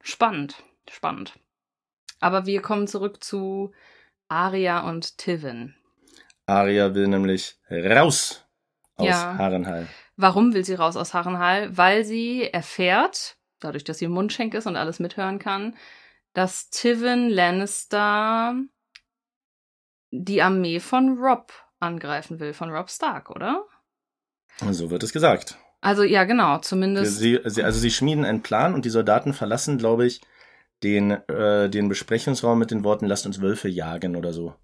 Spannend, spannend. Aber wir kommen zurück zu Arya und Tivin. Arya will nämlich raus aus Ja. Harrenhal. Warum will sie raus aus Harrenhal? Weil sie erfährt, dadurch, dass sie Mundschenk ist und alles mithören kann, dass Tivin Lannister die Armee von Rob angreifen will, von Rob Stark, oder? So wird es gesagt. Also ja, genau, zumindest. Sie, sie, also sie schmieden einen Plan und die Soldaten verlassen, glaube ich, den, äh, den Besprechungsraum mit den Worten, lasst uns Wölfe jagen oder so.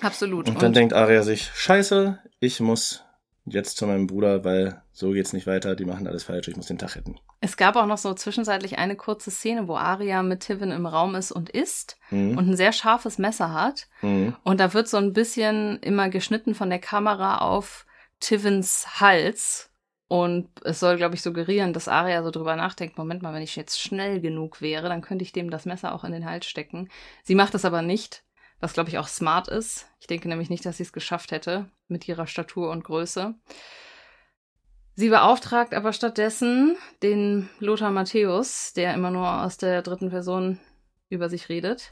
Absolut. Und dann denkt Arya sich, scheiße, ich muss jetzt zu meinem Bruder, weil so geht's nicht weiter, die machen alles falsch, ich muss den Tag retten. es gab auch noch so zwischenzeitlich eine kurze Szene, wo Arya mit Tivin im Raum ist und isst Mhm. und ein sehr scharfes Messer hat. Mhm. Und da wird so ein bisschen immer geschnitten von der Kamera auf Tivins Hals. Und es soll, glaube ich, suggerieren, dass Arya so drüber nachdenkt, Moment mal, wenn ich jetzt schnell genug wäre, dann könnte ich dem das Messer auch in den Hals stecken. Sie macht das aber nicht, was, glaube ich, auch smart ist. Ich denke nämlich nicht, dass sie es geschafft hätte mit ihrer Statur und Größe. Sie beauftragt aber stattdessen den Lothar Matthäus, der immer nur aus der dritten Person über sich redet.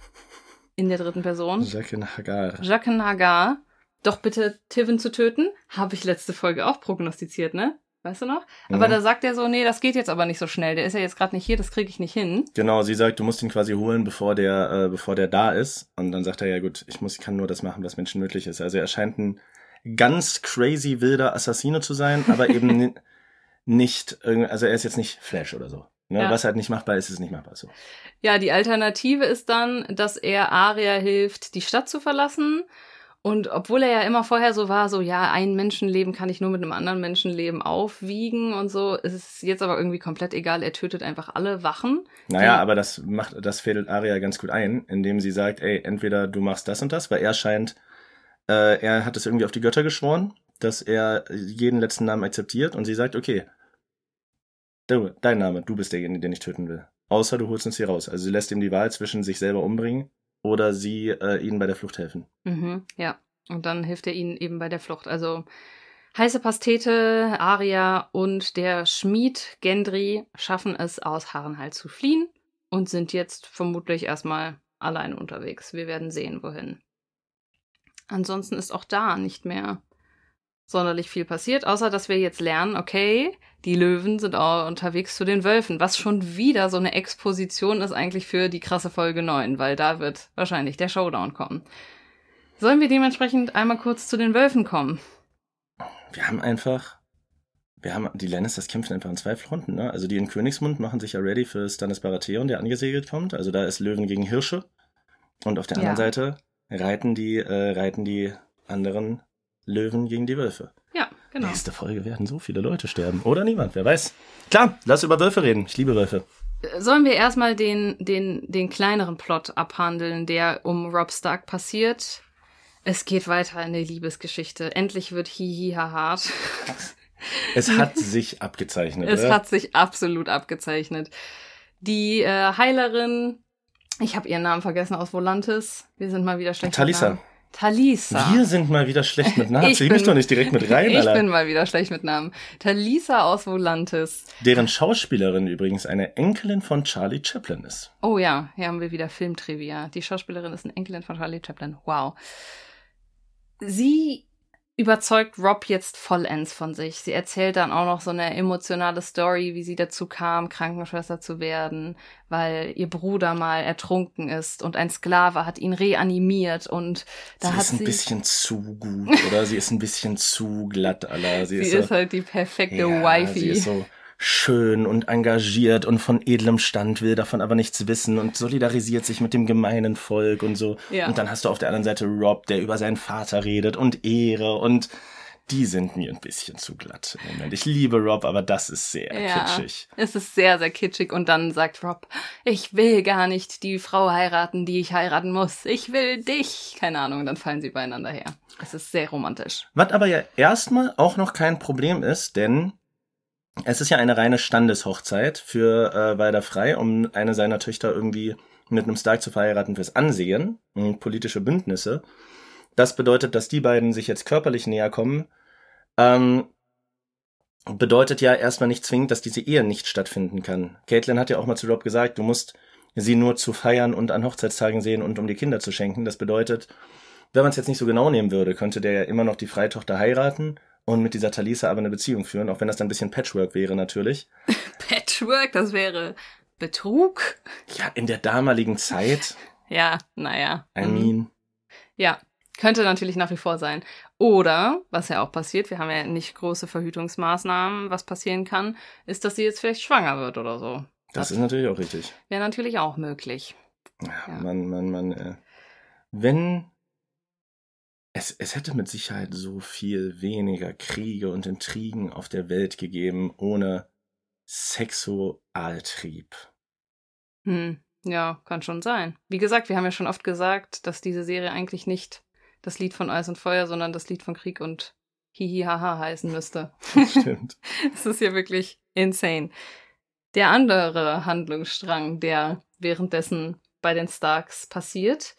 In der dritten Person. Jaqen Hagar. Jaqen Hagar, doch bitte Tivin zu töten, habe ich letzte Folge auch prognostiziert, ne? Weißt du noch? Aber Mhm. da sagt er so, nee, das geht jetzt aber nicht so schnell. Der ist ja jetzt gerade nicht hier, das kriege ich nicht hin. Genau, sie sagt, du musst ihn quasi holen, bevor der, äh, bevor der da ist. Und dann sagt er, ja gut, ich muss, ich kann nur das machen, was menschenmöglich ist. Also er scheint ein ganz crazy wilder Assassine zu sein, aber eben (laughs) ni- nicht, also er ist jetzt nicht Flash oder so. Ne? Ja. Was halt nicht machbar ist, ist nicht machbar so. Ja, die Alternative ist dann, dass er Arya hilft, die Stadt zu verlassen. Und obwohl er ja immer vorher so war, so ja, ein Menschenleben kann ich nur mit einem anderen Menschenleben aufwiegen und so, ist es jetzt aber irgendwie komplett egal. Er tötet einfach alle Wachen. Naja, aber das macht, das fädelt Arya ganz gut ein, indem sie sagt, ey, entweder du machst das und das, weil er scheint, äh, er hat es irgendwie auf die Götter geschworen, dass er jeden letzten Namen akzeptiert und sie sagt, okay, du, dein Name, du bist derjenige, den ich töten will. Außer du holst uns hier raus. Also sie lässt ihm die Wahl zwischen sich selber umbringen oder sie äh, ihnen bei der Flucht helfen. Mhm, ja. Und dann hilft er ihnen eben bei der Flucht. Also heiße Pastete, Aria und der Schmied Gendry schaffen es aus Harrenhal zu fliehen und sind jetzt vermutlich erstmal allein unterwegs. Wir werden sehen, wohin. Ansonsten ist auch da nicht mehr sonderlich viel passiert, außer dass wir jetzt lernen, okay, die Löwen sind auch unterwegs zu den Wölfen, was schon wieder so eine Exposition ist eigentlich für die krasse Folge 9, weil da wird wahrscheinlich der Showdown kommen. Sollen wir dementsprechend einmal kurz zu den Wölfen kommen? Wir haben einfach, wir haben, die Lannisters kämpfen einfach an zwei Fronten, ne? Also die in Königsmund machen sich ja ready für Stannis Baratheon, der angesegelt kommt. Also da ist Löwen gegen Hirsche. Und auf der anderen Ja. Seite reiten die, äh, reiten die anderen Löwen gegen die Wölfe. Ja, genau. Nächste Folge werden so viele Leute sterben. Oder niemand, wer weiß. Klar, lass über Wölfe reden. Ich liebe Wölfe. Sollen wir erstmal den, den, den kleineren Plot abhandeln, der um Rob Stark passiert? Es geht weiter in der Liebesgeschichte. Endlich wird Hihi hart. (laughs) Es hat sich abgezeichnet, Es oder? hat sich absolut abgezeichnet. Die äh, Heilerin, ich habe ihren Namen vergessen aus Volantis. Wir sind mal wieder schlecht Talisa. Talisa. Wir sind mal wieder schlecht mit Namen. (laughs) Ich Zieh mich doch nicht direkt mit rein, (laughs) ich Alter. bin mal wieder schlecht mit Namen. Talisa aus Volantis. Deren Schauspielerin übrigens eine Enkelin von Charlie Chaplin ist. Oh ja, hier haben wir wieder Filmtrivia. Die Schauspielerin ist eine Enkelin von Charlie Chaplin. Wow. Sie überzeugt Rob jetzt vollends von sich. Sie erzählt dann auch noch so eine emotionale Story, wie sie dazu kam, Krankenschwester zu werden, weil ihr Bruder mal ertrunken ist und ein Sklave hat ihn reanimiert und da sie hat ist ein sie bisschen zu gut, oder? Sie ist ein bisschen zu glatt, Alter. Sie, sie ist, ist so, halt die perfekte ja, Wifey. Sie ist so schön und engagiert und von edlem Stand, will davon aber nichts wissen und solidarisiert sich mit dem gemeinen Volk und so. Ja. Und dann hast du auf der anderen Seite Rob, der über seinen Vater redet und Ehre und die sind mir ein bisschen zu glatt im Moment. Ich liebe Rob, aber das ist sehr Ja. kitschig. Es ist sehr, sehr kitschig und dann sagt Rob, ich will gar nicht die Frau heiraten, die ich heiraten muss. Ich will dich. Keine Ahnung, dann fallen sie beieinander her. Es ist sehr romantisch. Was aber ja erstmal auch noch kein Problem ist, denn es ist ja eine reine Standeshochzeit für äh, Walder Frei, um eine seiner Töchter irgendwie mit einem Stark zu verheiraten fürs Ansehen und politische Bündnisse. Das bedeutet, dass die beiden sich jetzt körperlich näher kommen. Ähm, bedeutet ja erstmal nicht zwingend, dass diese Ehe nicht stattfinden kann. Caitlin hat ja auch mal zu Rob gesagt, du musst sie nur zu feiern und an Hochzeitstagen sehen und um die Kinder zu schenken. Das bedeutet, wenn man es jetzt nicht so genau nehmen würde, könnte der ja immer noch die Freitochter heiraten und mit dieser Talisa aber eine Beziehung führen, auch wenn das dann ein bisschen Patchwork wäre natürlich. (laughs) Patchwork, das wäre Betrug. Ja, in der damaligen Zeit, (laughs) Ja, naja. I Mhm. mean, Ja, könnte natürlich nach wie vor sein. Oder, was ja auch passiert, wir haben ja nicht große Verhütungsmaßnahmen, was passieren kann, ist, dass sie jetzt vielleicht schwanger wird oder so. das ist natürlich auch richtig. Wäre natürlich auch möglich. Ja, Ja. man, man, man, äh, wenn es, es hätte mit Sicherheit so viel weniger Kriege und Intrigen auf der Welt gegeben ohne Sexualtrieb. Hm, ja, kann schon sein. Wie gesagt, wir haben ja schon oft gesagt, dass diese Serie eigentlich nicht das Lied von Eis und Feuer, sondern das Lied von Krieg und Hihihaha heißen müsste. (laughs) Stimmt. Es ist ja wirklich insane. Der andere Handlungsstrang, der währenddessen bei den Starks passiert,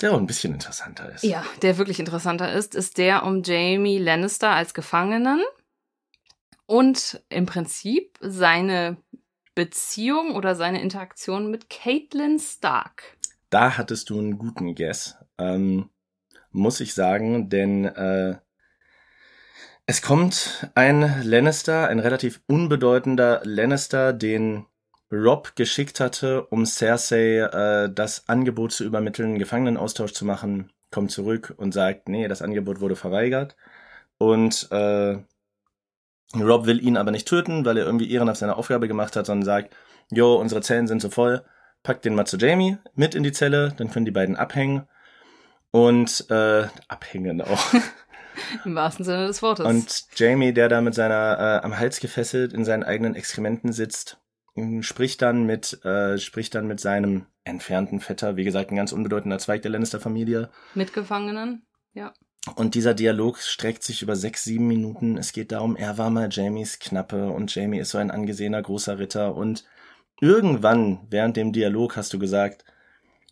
Der auch ein bisschen interessanter ist. ja, der wirklich interessanter ist, ist der um Jamie Lannister als Gefangenen und im Prinzip seine Beziehung oder seine Interaktion mit Caitlin Stark. Da hattest du einen guten Guess, ähm, muss ich sagen, denn äh, es kommt ein Lannister, ein relativ unbedeutender Lannister, den Rob geschickt hatte, um Cersei äh, das Angebot zu übermitteln, einen Gefangenenaustausch zu machen, kommt zurück und sagt, nee, das Angebot wurde verweigert. Und äh, Rob will ihn aber nicht töten, weil er irgendwie ehrenhaft seine Aufgabe gemacht hat, sondern sagt, jo, unsere Zellen sind so voll, pack den mal zu Jamie mit in die Zelle, dann können die beiden abhängen. Und äh, abhängen auch. (laughs) (laughs) Im wahrsten Sinne des Wortes. Und Jamie, der da mit seiner äh, am Hals gefesselt in seinen eigenen Exkrementen sitzt, spricht dann mit äh, spricht dann mit seinem entfernten Vetter, wie gesagt, ein ganz unbedeutender Zweig der Lannister-Familie. Mitgefangenen? Und dieser Dialog streckt sich über sechs, sieben Minuten. Es geht darum, er war mal Jamies Knappe und Jamie ist so ein angesehener großer Ritter. Und irgendwann während dem Dialog hast du gesagt,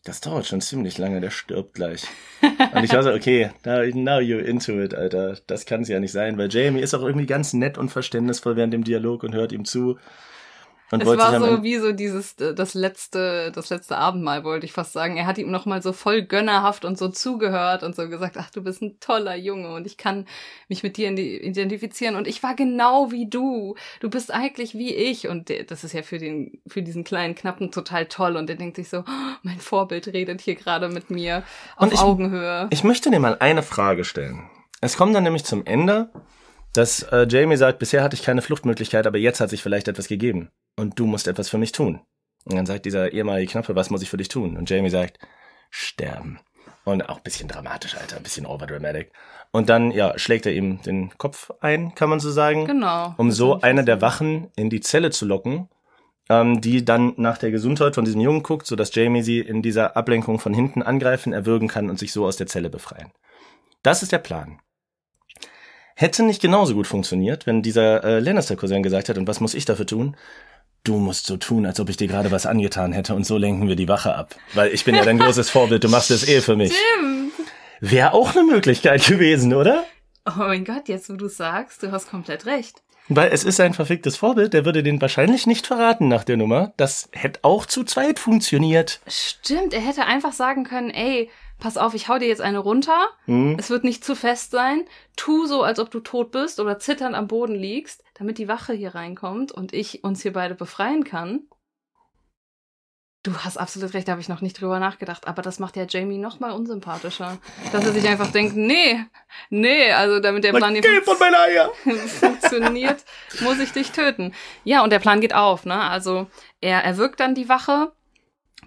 Das dauert schon ziemlich lange, der stirbt gleich. (laughs) Und ich war so, okay, now, now you're into it, Alter. Das kann es ja nicht sein, weil Jamie ist auch irgendwie ganz nett und verständnisvoll während dem Dialog und hört ihm zu. Und es war so Ende- wie so dieses, äh, das letzte, das letzte Abendmahl, wollte ich fast sagen. Er hat ihm nochmal so voll gönnerhaft und so zugehört und so gesagt, ach, du bist ein toller Junge und ich kann mich mit dir identifizieren und ich war genau wie du. Du bist eigentlich wie ich und der- das ist ja für den, für diesen kleinen Knappen total toll und er denkt sich so, oh, mein Vorbild redet hier gerade mit mir auf Und ich- Augenhöhe. Ich möchte dir mal eine Frage stellen. Es kommt dann nämlich zum Ende, dass äh, Jamie sagt, bisher hatte ich keine Fluchtmöglichkeit, aber jetzt hat sich vielleicht etwas gegeben. Und du musst etwas für mich tun. Und dann sagt dieser ehemalige Knappe, was muss ich für dich tun? Und Jamie sagt, sterben. Und auch ein bisschen dramatisch, Alter, ein bisschen overdramatic. Und dann, ja, schlägt er ihm den Kopf ein, kann man so sagen. genau. um so eine der. Wachen in die Zelle zu locken, ähm, die dann nach der Gesundheit von diesem Jungen guckt, sodass Jamie sie in dieser Ablenkung von hinten angreifen, erwürgen kann und sich so aus der Zelle befreien. Das ist der Plan. Hätte nicht genauso gut funktioniert, wenn dieser äh, Lannister-Cousin gesagt hätte, und was muss ich dafür tun? Du musst so tun, als ob ich dir gerade was angetan hätte und so lenken wir die Wache ab. Weil ich bin ja dein großes (laughs) Vorbild, du machst es eh für mich. Stimmt. Wäre auch eine Möglichkeit gewesen, oder? Oh mein Gott, jetzt wo du sagst, du hast komplett recht. Weil es ist ein verficktes Vorbild, der würde den wahrscheinlich nicht verraten nach der Nummer. Das hätte auch zu zweit funktioniert. Stimmt, er hätte einfach sagen können, ey, pass auf, ich hau dir jetzt eine runter. Hm? Es wird nicht zu fest sein. Tu so, als ob du tot bist oder zitternd am Boden liegst, damit die Wache hier reinkommt und ich uns hier beide befreien kann. Du hast absolut recht, da habe ich noch nicht drüber nachgedacht, aber das macht ja Jamie noch mal unsympathischer. Dass er sich einfach denkt, nee, nee, also damit der Plan hier Eier! (laughs) funktioniert, muss ich dich töten. Ja, und der Plan geht auf, ne? Also er erwürgt dann die Wache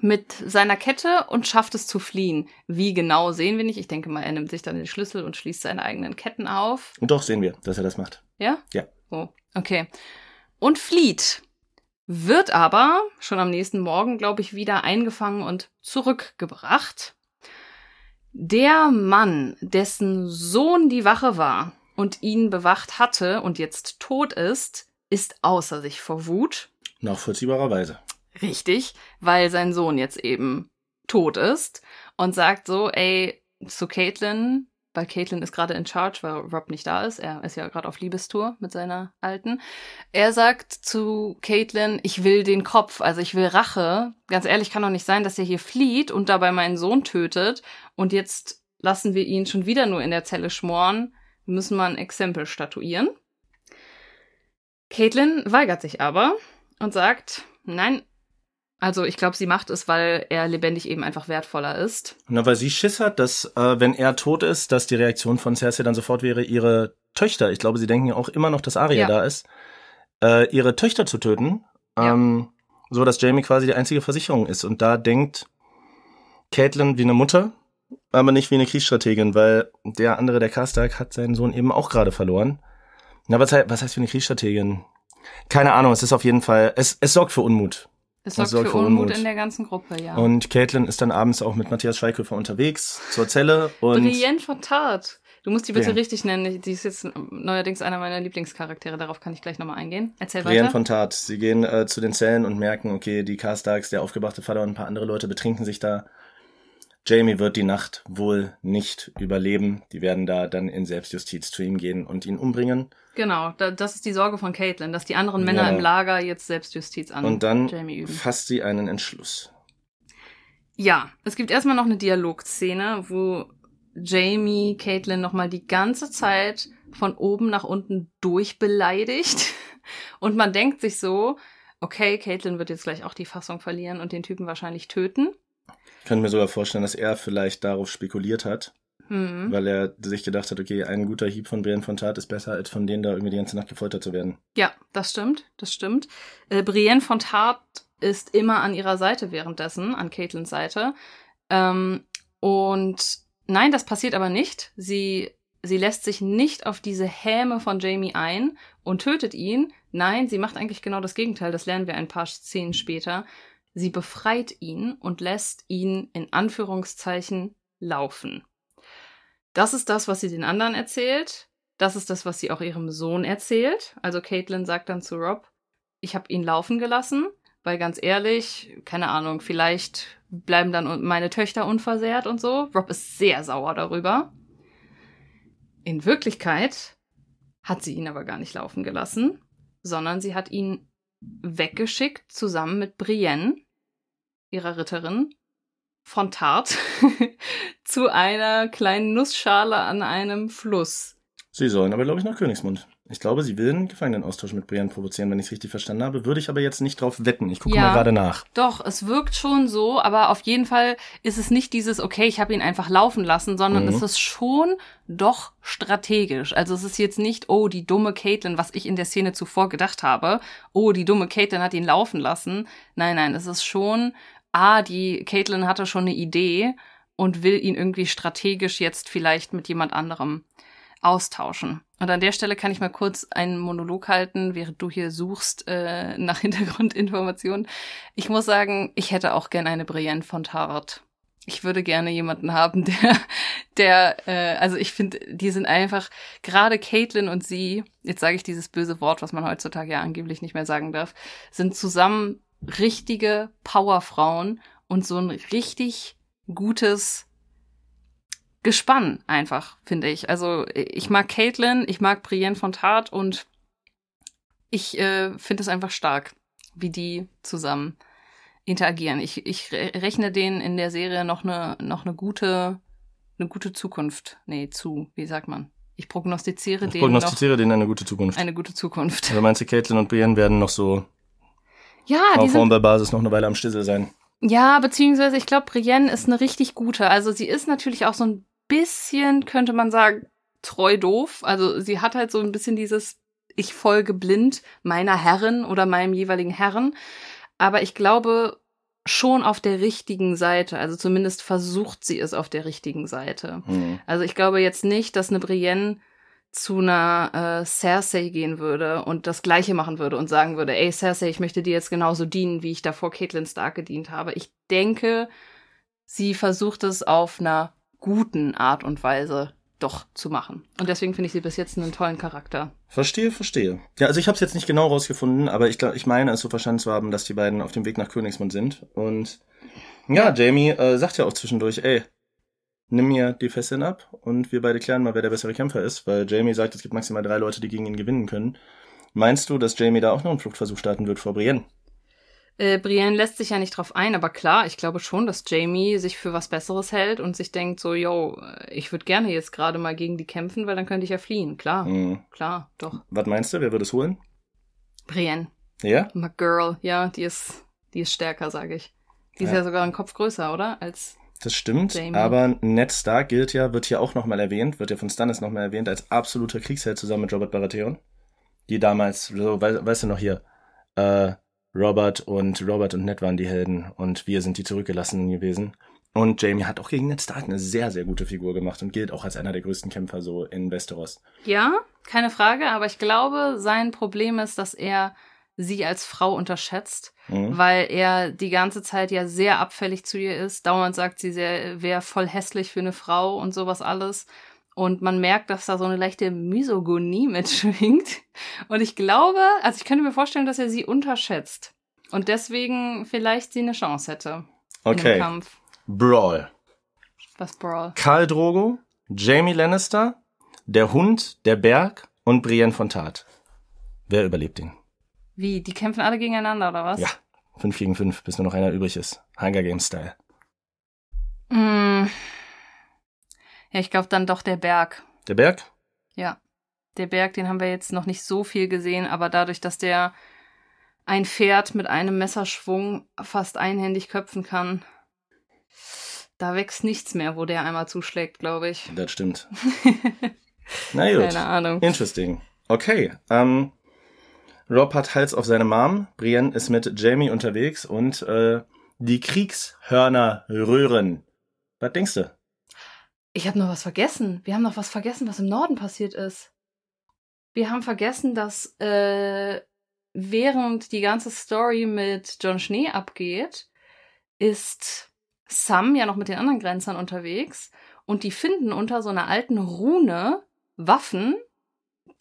mit seiner Kette und schafft es zu fliehen. Wie genau sehen wir nicht. Ich denke mal, er nimmt sich dann den Schlüssel und schließt seine eigenen Ketten auf. Und doch sehen wir, dass er das macht. Ja? Ja. Oh, okay. Und flieht. Wird aber schon am nächsten Morgen, glaube ich, wieder eingefangen und zurückgebracht. Der Mann, dessen Sohn die Wache war und ihn bewacht hatte und jetzt tot ist, ist außer sich vor Wut. Nachvollziehbarerweise. Richtig, weil sein Sohn jetzt eben tot ist und sagt so, ey, zu Caitlin, weil Caitlin ist gerade in charge, weil Rob nicht da ist. Er ist ja gerade auf Liebestour mit seiner Alten. Er sagt zu Caitlin, ich will den Kopf, also ich will Rache. Ganz ehrlich, kann doch nicht sein, dass er hier flieht und dabei meinen Sohn tötet und jetzt lassen wir ihn schon wieder nur in der Zelle schmoren. Wir müssen mal ein Exempel statuieren. Caitlin weigert sich aber und sagt, nein, also ich glaube, sie macht es, weil er lebendig eben einfach wertvoller ist. Na, weil sie Schiss hat, dass, äh, wenn er tot ist, dass die Reaktion von Cersei dann sofort wäre, ihre Töchter, ich glaube, sie denken ja auch immer noch, dass Arya Ja. da ist, äh, ihre Töchter zu töten, Ja. ähm, so dass Jamie quasi die einzige Versicherung ist. Und da denkt Caitlin wie eine Mutter, aber nicht wie eine Kriegsstrategin, weil der andere, der Karstark, hat seinen Sohn eben auch gerade verloren. Na, was, heißt, was heißt für eine Kriegsstrategin? Keine Ahnung, es ist auf jeden Fall, es, es sorgt für Unmut. Es Das sorgt sorgt für für Unmut Unmut. in der ganzen Gruppe, ja. Und Caitlin ist dann abends auch mit Matthias Schweighöfer unterwegs zur Zelle und Brienne von Tart. Du musst die bitte Brienne. richtig nennen. Die ist jetzt neuerdings einer meiner Lieblingscharaktere. Darauf kann ich gleich nochmal eingehen. Erzähl Brienne weiter. von Tat. Sie gehen äh, zu den Zellen und merken, okay, die Karstarks, der aufgebrachte Vater und ein paar andere Leute betrinken sich da. Jamie wird die Nacht wohl nicht überleben. Die werden da dann in Selbstjustiz zu ihm gehen und ihn umbringen. genau, da, das ist die Sorge von Caitlin, dass die anderen Männer Ja. im Lager jetzt Selbstjustiz an Und dann Jamie üben. fasst sie einen Entschluss. Ja, es gibt erstmal noch eine Dialogszene, wo Jamie Caitlin nochmal die ganze Zeit von oben nach unten durchbeleidigt. (laughs) Und man denkt sich so, okay, Caitlin wird jetzt gleich auch die Fassung verlieren und den Typen wahrscheinlich töten. Ich könnte mir sogar vorstellen, dass er vielleicht darauf spekuliert hat, Hm. weil er sich gedacht hat, okay, ein guter Hieb von Brienne von Tat ist besser, als von denen da irgendwie die ganze Nacht gefoltert zu werden. Ja, das stimmt, das stimmt. Äh, Brienne von Tart ist immer an ihrer Seite währenddessen, an Caitlins Seite. Ähm, und nein, das passiert aber nicht. Sie, sie lässt sich nicht auf diese Häme von Jamie ein und tötet ihn. Nein, sie macht eigentlich genau das Gegenteil. Das lernen wir ein paar Szenen später. Sie befreit ihn und lässt ihn in Anführungszeichen laufen. Das ist das, was sie den anderen erzählt. Das ist das, was sie auch ihrem Sohn erzählt. Also Caitlin sagt dann zu Rob, ich habe ihn laufen gelassen, weil ganz ehrlich, keine Ahnung, vielleicht bleiben dann meine Töchter unversehrt und so. Rob ist sehr sauer darüber. In Wirklichkeit hat sie ihn aber gar nicht laufen gelassen, sondern sie hat ihn weggeschickt zusammen mit Brienne, ihrer Ritterin, von Tart (laughs) zu einer kleinen Nussschale an einem Fluss. Sie sollen aber, glaube ich, nach Königsmund. Ich glaube, sie will einen Gefangenenaustausch mit Brienne provozieren, wenn ich es richtig verstanden habe. Würde ich aber jetzt nicht drauf wetten. Ich gucke Ja. mal gerade nach. Doch, es wirkt schon so, aber auf jeden Fall ist es nicht dieses, okay, ich habe ihn einfach laufen lassen, sondern Mhm. es ist schon doch strategisch. Also es ist jetzt nicht, oh, die dumme Caitlin, was ich in der Szene zuvor gedacht habe, oh, die dumme Caitlin hat ihn laufen lassen. Nein, nein, es ist schon, ah, die Caitlin hatte schon eine Idee und will ihn irgendwie strategisch jetzt vielleicht mit jemand anderem austauschen. Und an der Stelle kann ich mal kurz einen Monolog halten, während du hier suchst äh, nach (laughs) Hintergrundinformationen. Ich muss sagen, ich hätte auch gern eine Brienne von Tart. Ich würde gerne jemanden haben, (laughs) der, der, äh, also ich finde, die sind einfach, gerade Caitlin und sie, jetzt sage ich dieses böse Wort, was man heutzutage ja angeblich nicht mehr sagen darf, sind zusammen richtige Powerfrauen und so ein richtig gutes Gespann einfach, finde ich. Also ich mag Caitlin, ich mag Brienne von Tart und ich äh, finde es einfach stark, wie die zusammen interagieren. Ich, ich re- rechne denen in der Serie noch eine noch eine gute eine gute Zukunft. Nee, zu, wie sagt man? Ich prognostiziere Ich denen noch prognostiziere denen eine gute Zukunft. eine gute Zukunft. Also meinst du, Caitlin und Brienne werden noch so Ja, die sind Formel-Basis noch eine Weile am Stissel sein? Ja, beziehungsweise ich glaube, Brienne ist eine richtig gute. Also sie ist natürlich auch so ein bisschen, könnte man sagen, treu doof. Also sie hat halt so ein bisschen dieses, ich folge blind meiner Herrin oder meinem jeweiligen Herren. Aber ich glaube schon auf der richtigen Seite. Also zumindest versucht sie es auf der richtigen Seite. Hm. Also ich glaube jetzt nicht, dass eine Brienne zu einer äh, Cersei gehen würde und das Gleiche machen würde und sagen würde, ey Cersei, ich möchte dir jetzt genauso dienen, wie ich davor Caitlyn Stark gedient habe. Ich denke, sie versucht es auf einer guten Art und Weise doch zu machen. Und deswegen finde ich sie bis jetzt einen tollen Charakter. Verstehe, verstehe. Ja, also ich habe es jetzt nicht genau rausgefunden, aber ich glaube, ich meine es so verstanden zu haben, dass die beiden auf dem Weg nach Königsmund sind. Und ja, Jamie äh, sagt ja auch zwischendurch, ey, nimm mir die Fesseln ab und wir beide klären mal, wer der bessere Kämpfer ist, weil Jamie sagt, es gibt maximal drei Leute, die gegen ihn gewinnen können. Meinst du, dass Jamie da auch noch einen Fluchtversuch starten wird vor Brienne? Äh, Brienne lässt sich ja nicht drauf ein, aber klar, ich glaube schon, dass Jamie sich für was Besseres hält und sich denkt so, yo, ich würde gerne jetzt gerade mal gegen die kämpfen, weil dann könnte ich ja fliehen. Klar, Hm. klar, doch. Was meinst du, wer würde es holen? Brienne. Ja? My girl, ja, die ist, die ist stärker, sage ich. Die ist Ja. ja sogar einen Kopf größer, oder? Als Das stimmt, Jamie. aber Ned Stark gilt ja, wird hier auch nochmal erwähnt, wird ja von Stannis nochmal erwähnt, als absoluter Kriegsheld zusammen mit Robert Baratheon. Die damals, so, wei weißt du noch hier, äh, Robert und Robert und Ned waren die Helden und wir sind die Zurückgelassenen gewesen. Und Jamie hat auch gegen Ned Stark eine sehr, sehr gute Figur gemacht und gilt auch als einer der größten Kämpfer so in Westeros. Ja, keine Frage, aber ich glaube, sein Problem ist, dass er sie als Frau unterschätzt, Mhm. weil er die ganze Zeit ja sehr abfällig zu ihr ist. Dauernd sagt sie, sie wäre voll hässlich für eine Frau und sowas alles. Und man merkt, dass da so eine leichte Misogonie (laughs) mitschwingt. Und ich glaube, also ich könnte mir vorstellen, dass er sie unterschätzt. Und deswegen vielleicht sie eine Chance hätte Okay, Kampf. Brawl. Was Brawl. Karl Drogo, Jamie Lannister, der Hund, der Berg und Brienne von Tart. Wer überlebt ihn? Wie? Die kämpfen alle gegeneinander, oder was? Ja, fünf gegen fünf, bis nur noch einer übrig ist. Hunger Games Style. Mm. Ja, ich glaube dann doch der Berg. Der Berg? Ja. Der Berg, den haben wir jetzt noch nicht so viel gesehen, aber dadurch, dass der ein Pferd mit einem Messerschwung fast einhändig köpfen kann, da wächst nichts mehr, wo der einmal zuschlägt, glaube ich. Das stimmt. (laughs) Na gut. Keine Ahnung. Interesting. Okay. Ähm, Rob hat Hals auf seine Mom. Brienne ist mit Jamie unterwegs und äh, die Kriegshörner röhren. Was denkst du? Ich habe noch was vergessen. Wir haben noch was vergessen, was im Norden passiert ist. Wir haben vergessen, dass äh, während die ganze Story mit John Schnee abgeht, ist Sam ja noch mit den anderen Grenzern unterwegs und die finden unter so einer alten Rune Waffen,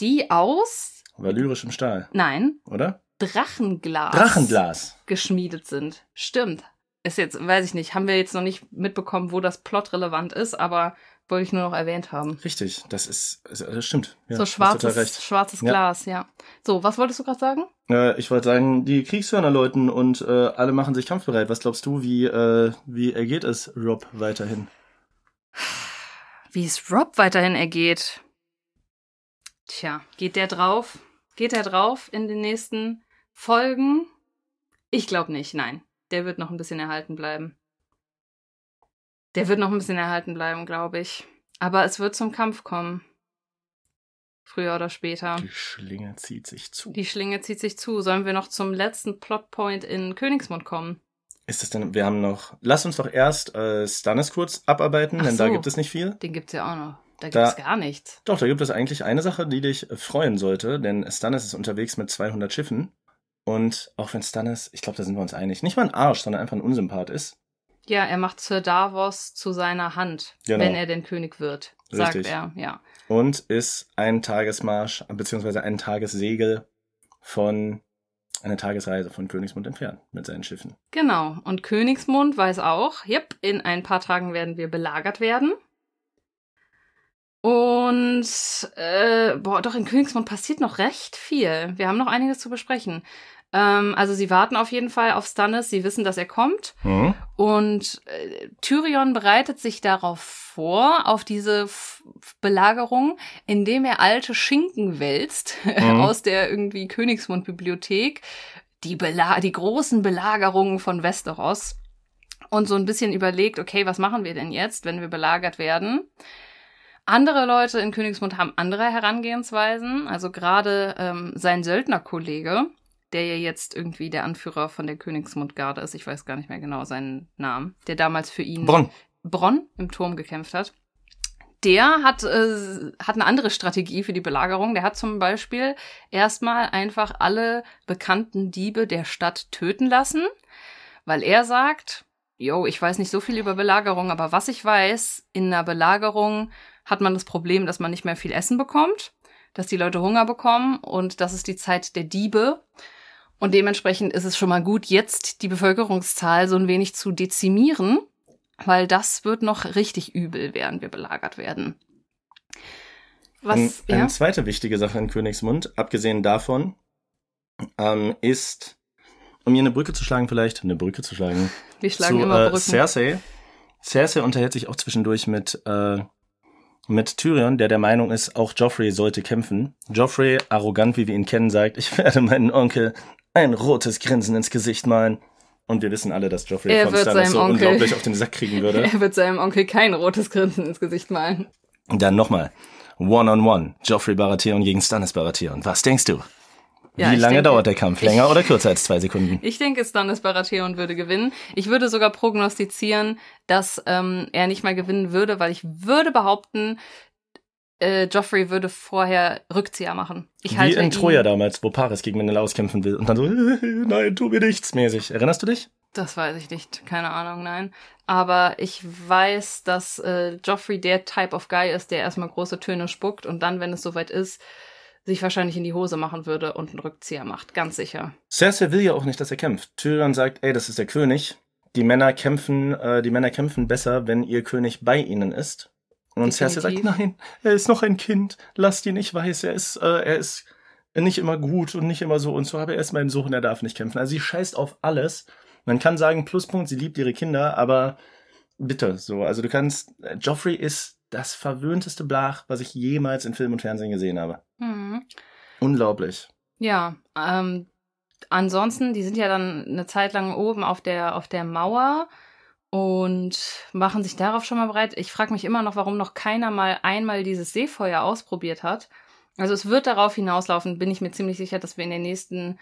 die aus, Valyrischem Stahl, nein, oder? Drachenglas, Drachenglas. geschmiedet sind. Stimmt. ist jetzt, weiß ich nicht, haben wir jetzt noch nicht mitbekommen, wo das Plot relevant ist, aber wollte ich nur noch erwähnt haben. Richtig, das ist, das stimmt. Ja, so schwarzes, schwarzes Ja. Glas, ja. So, was wolltest du gerade sagen? Äh, ich wollte sagen, die Kriegshörner läuten und äh, alle machen sich kampfbereit. Was glaubst du, wie, äh, wie ergeht es Rob weiterhin? Wie es Rob weiterhin ergeht. Tja, geht der drauf? Geht er drauf in den nächsten Folgen? Ich glaube nicht, nein. Der wird noch ein bisschen erhalten bleiben. Der wird noch ein bisschen erhalten bleiben, glaube ich. Aber es wird zum Kampf kommen. Früher oder später. Die Schlinge zieht sich zu. Die Schlinge zieht sich zu. Sollen wir noch zum letzten Plotpoint in Königsmund kommen? Ist es denn, wir haben noch, lass uns doch erst äh, Stannis kurz abarbeiten, Ach denn da so. gibt es nicht viel. Den gibt's ja auch noch. Da Da- gibt's gar nichts. Doch, da gibt es eigentlich eine Sache, die dich äh, freuen sollte, denn Stannis ist unterwegs mit 200 Schiffen. Und auch wenn Stannis, ich glaube, da sind wir uns einig, nicht mal ein Arsch, sondern einfach ein Unsympath ist. Ja, er macht Sir Davos zu seiner Hand, Genau. wenn er denn König wird, sagt Richtig. er, ja. Und ist ein Tagesmarsch, beziehungsweise ein Tagessegel von, eine Tagesreise von Königsmund entfernt mit seinen Schiffen. Genau. Und Königsmund weiß auch, yep, in ein paar Tagen werden wir belagert werden. Und äh, boah, doch in Königsmund passiert noch recht viel. Wir haben noch einiges zu besprechen. Ähm, also sie warten auf jeden Fall auf Stannis. Sie wissen, dass er kommt. Hm? Und äh, Tyrion bereitet sich darauf vor, auf diese F Belagerung, indem er alte Schinken wälzt (laughs) Mhm. aus der irgendwie Königsmund-Bibliothek. Die, Bela die großen Belagerungen von Westeros. Und so ein bisschen überlegt, okay, was machen wir denn jetzt, wenn wir belagert werden? Andere Leute in Königsmund haben andere Herangehensweisen. Also gerade ähm, sein Söldnerkollege, der ja jetzt irgendwie der Anführer von der Königsmundgarde ist, ich weiß gar nicht mehr genau seinen Namen, der damals für ihn Bronn. Bronn im Turm gekämpft hat. Der hat, äh, hat eine andere Strategie für die Belagerung. Der hat zum Beispiel erstmal einfach alle bekannten Diebe der Stadt töten lassen, weil er sagt, yo, ich weiß nicht so viel über Belagerung, aber was ich weiß, in einer Belagerung hat man das Problem, dass man nicht mehr viel Essen bekommt, dass die Leute Hunger bekommen und das ist die Zeit der Diebe. Und dementsprechend ist es schon mal gut, jetzt die Bevölkerungszahl so ein wenig zu dezimieren, weil das wird noch richtig übel, während wir belagert werden. Was, Ein, ja? Eine zweite wichtige Sache in Königsmund, abgesehen davon, ähm, ist, um hier eine Brücke zu schlagen, vielleicht, eine Brücke zu schlagen, Wir schlagen zu immer äh, Brücken. Cersei. Cersei unterhält sich auch zwischendurch mit, äh, mit Tyrion, der der Meinung ist, auch Joffrey sollte kämpfen. Joffrey, arrogant wie wir ihn kennen, sagt, ich werde meinen Onkel ein rotes Grinsen ins Gesicht malen. Und wir wissen alle, dass Joffrey Er von Stannis so Onkel- unglaublich auf den Sack kriegen würde. (laughs) Er wird seinem Onkel kein rotes Grinsen ins Gesicht malen. Und dann nochmal. One-on-one. Joffrey Baratheon gegen Stannis Baratheon. Was denkst du? Ja, Wie lange denke- dauert der Kampf? Länger ich- oder kürzer als zwei Sekunden? (laughs) Ich denke, Stannis Baratheon würde gewinnen. Ich würde sogar prognostizieren, dass ähm, er nicht mal gewinnen würde, weil ich würde behaupten, äh, Joffrey würde vorher Rückzieher machen. Ich Wie halte in ihn- Troja damals, wo Paris gegen Menelaus kämpfen will und dann so, (laughs) nein, tu mir nichts mäßig. Erinnerst du dich? Das weiß ich nicht. Keine Ahnung, nein. Aber ich weiß, dass äh, Joffrey der Type of Guy ist, der erstmal große Töne spuckt und dann, wenn es soweit ist, sich wahrscheinlich in die Hose machen würde und einen Rückzieher macht. Ganz sicher. Cersei will ja auch nicht, dass er kämpft. Tyrion sagt, ey, das ist der König. Die Männer kämpfen, äh, die Männer kämpfen besser, wenn ihr König bei ihnen ist. Und Cersei sagt, Definitiv. nein, er ist noch ein Kind. Lasst ihn nicht weiß. Er ist, äh, er ist nicht immer gut und nicht immer so und so, aber er ist mein Sohn, er darf nicht kämpfen. Also sie scheißt auf alles. Man kann sagen, Pluspunkt, sie liebt ihre Kinder, aber bitte, so. Also du kannst, äh, Joffrey ist das verwöhnteste Blach, was ich jemals in Film und Fernsehen gesehen habe. Mhm. Unglaublich. Ja, ähm, ansonsten, die sind ja dann eine Zeit lang oben auf der, auf der Mauer und machen sich darauf schon mal bereit. Ich frage mich immer noch, warum noch keiner mal einmal dieses Seefeuer ausprobiert hat. Also es wird darauf hinauslaufen, bin ich mir ziemlich sicher, dass wir in der nächsten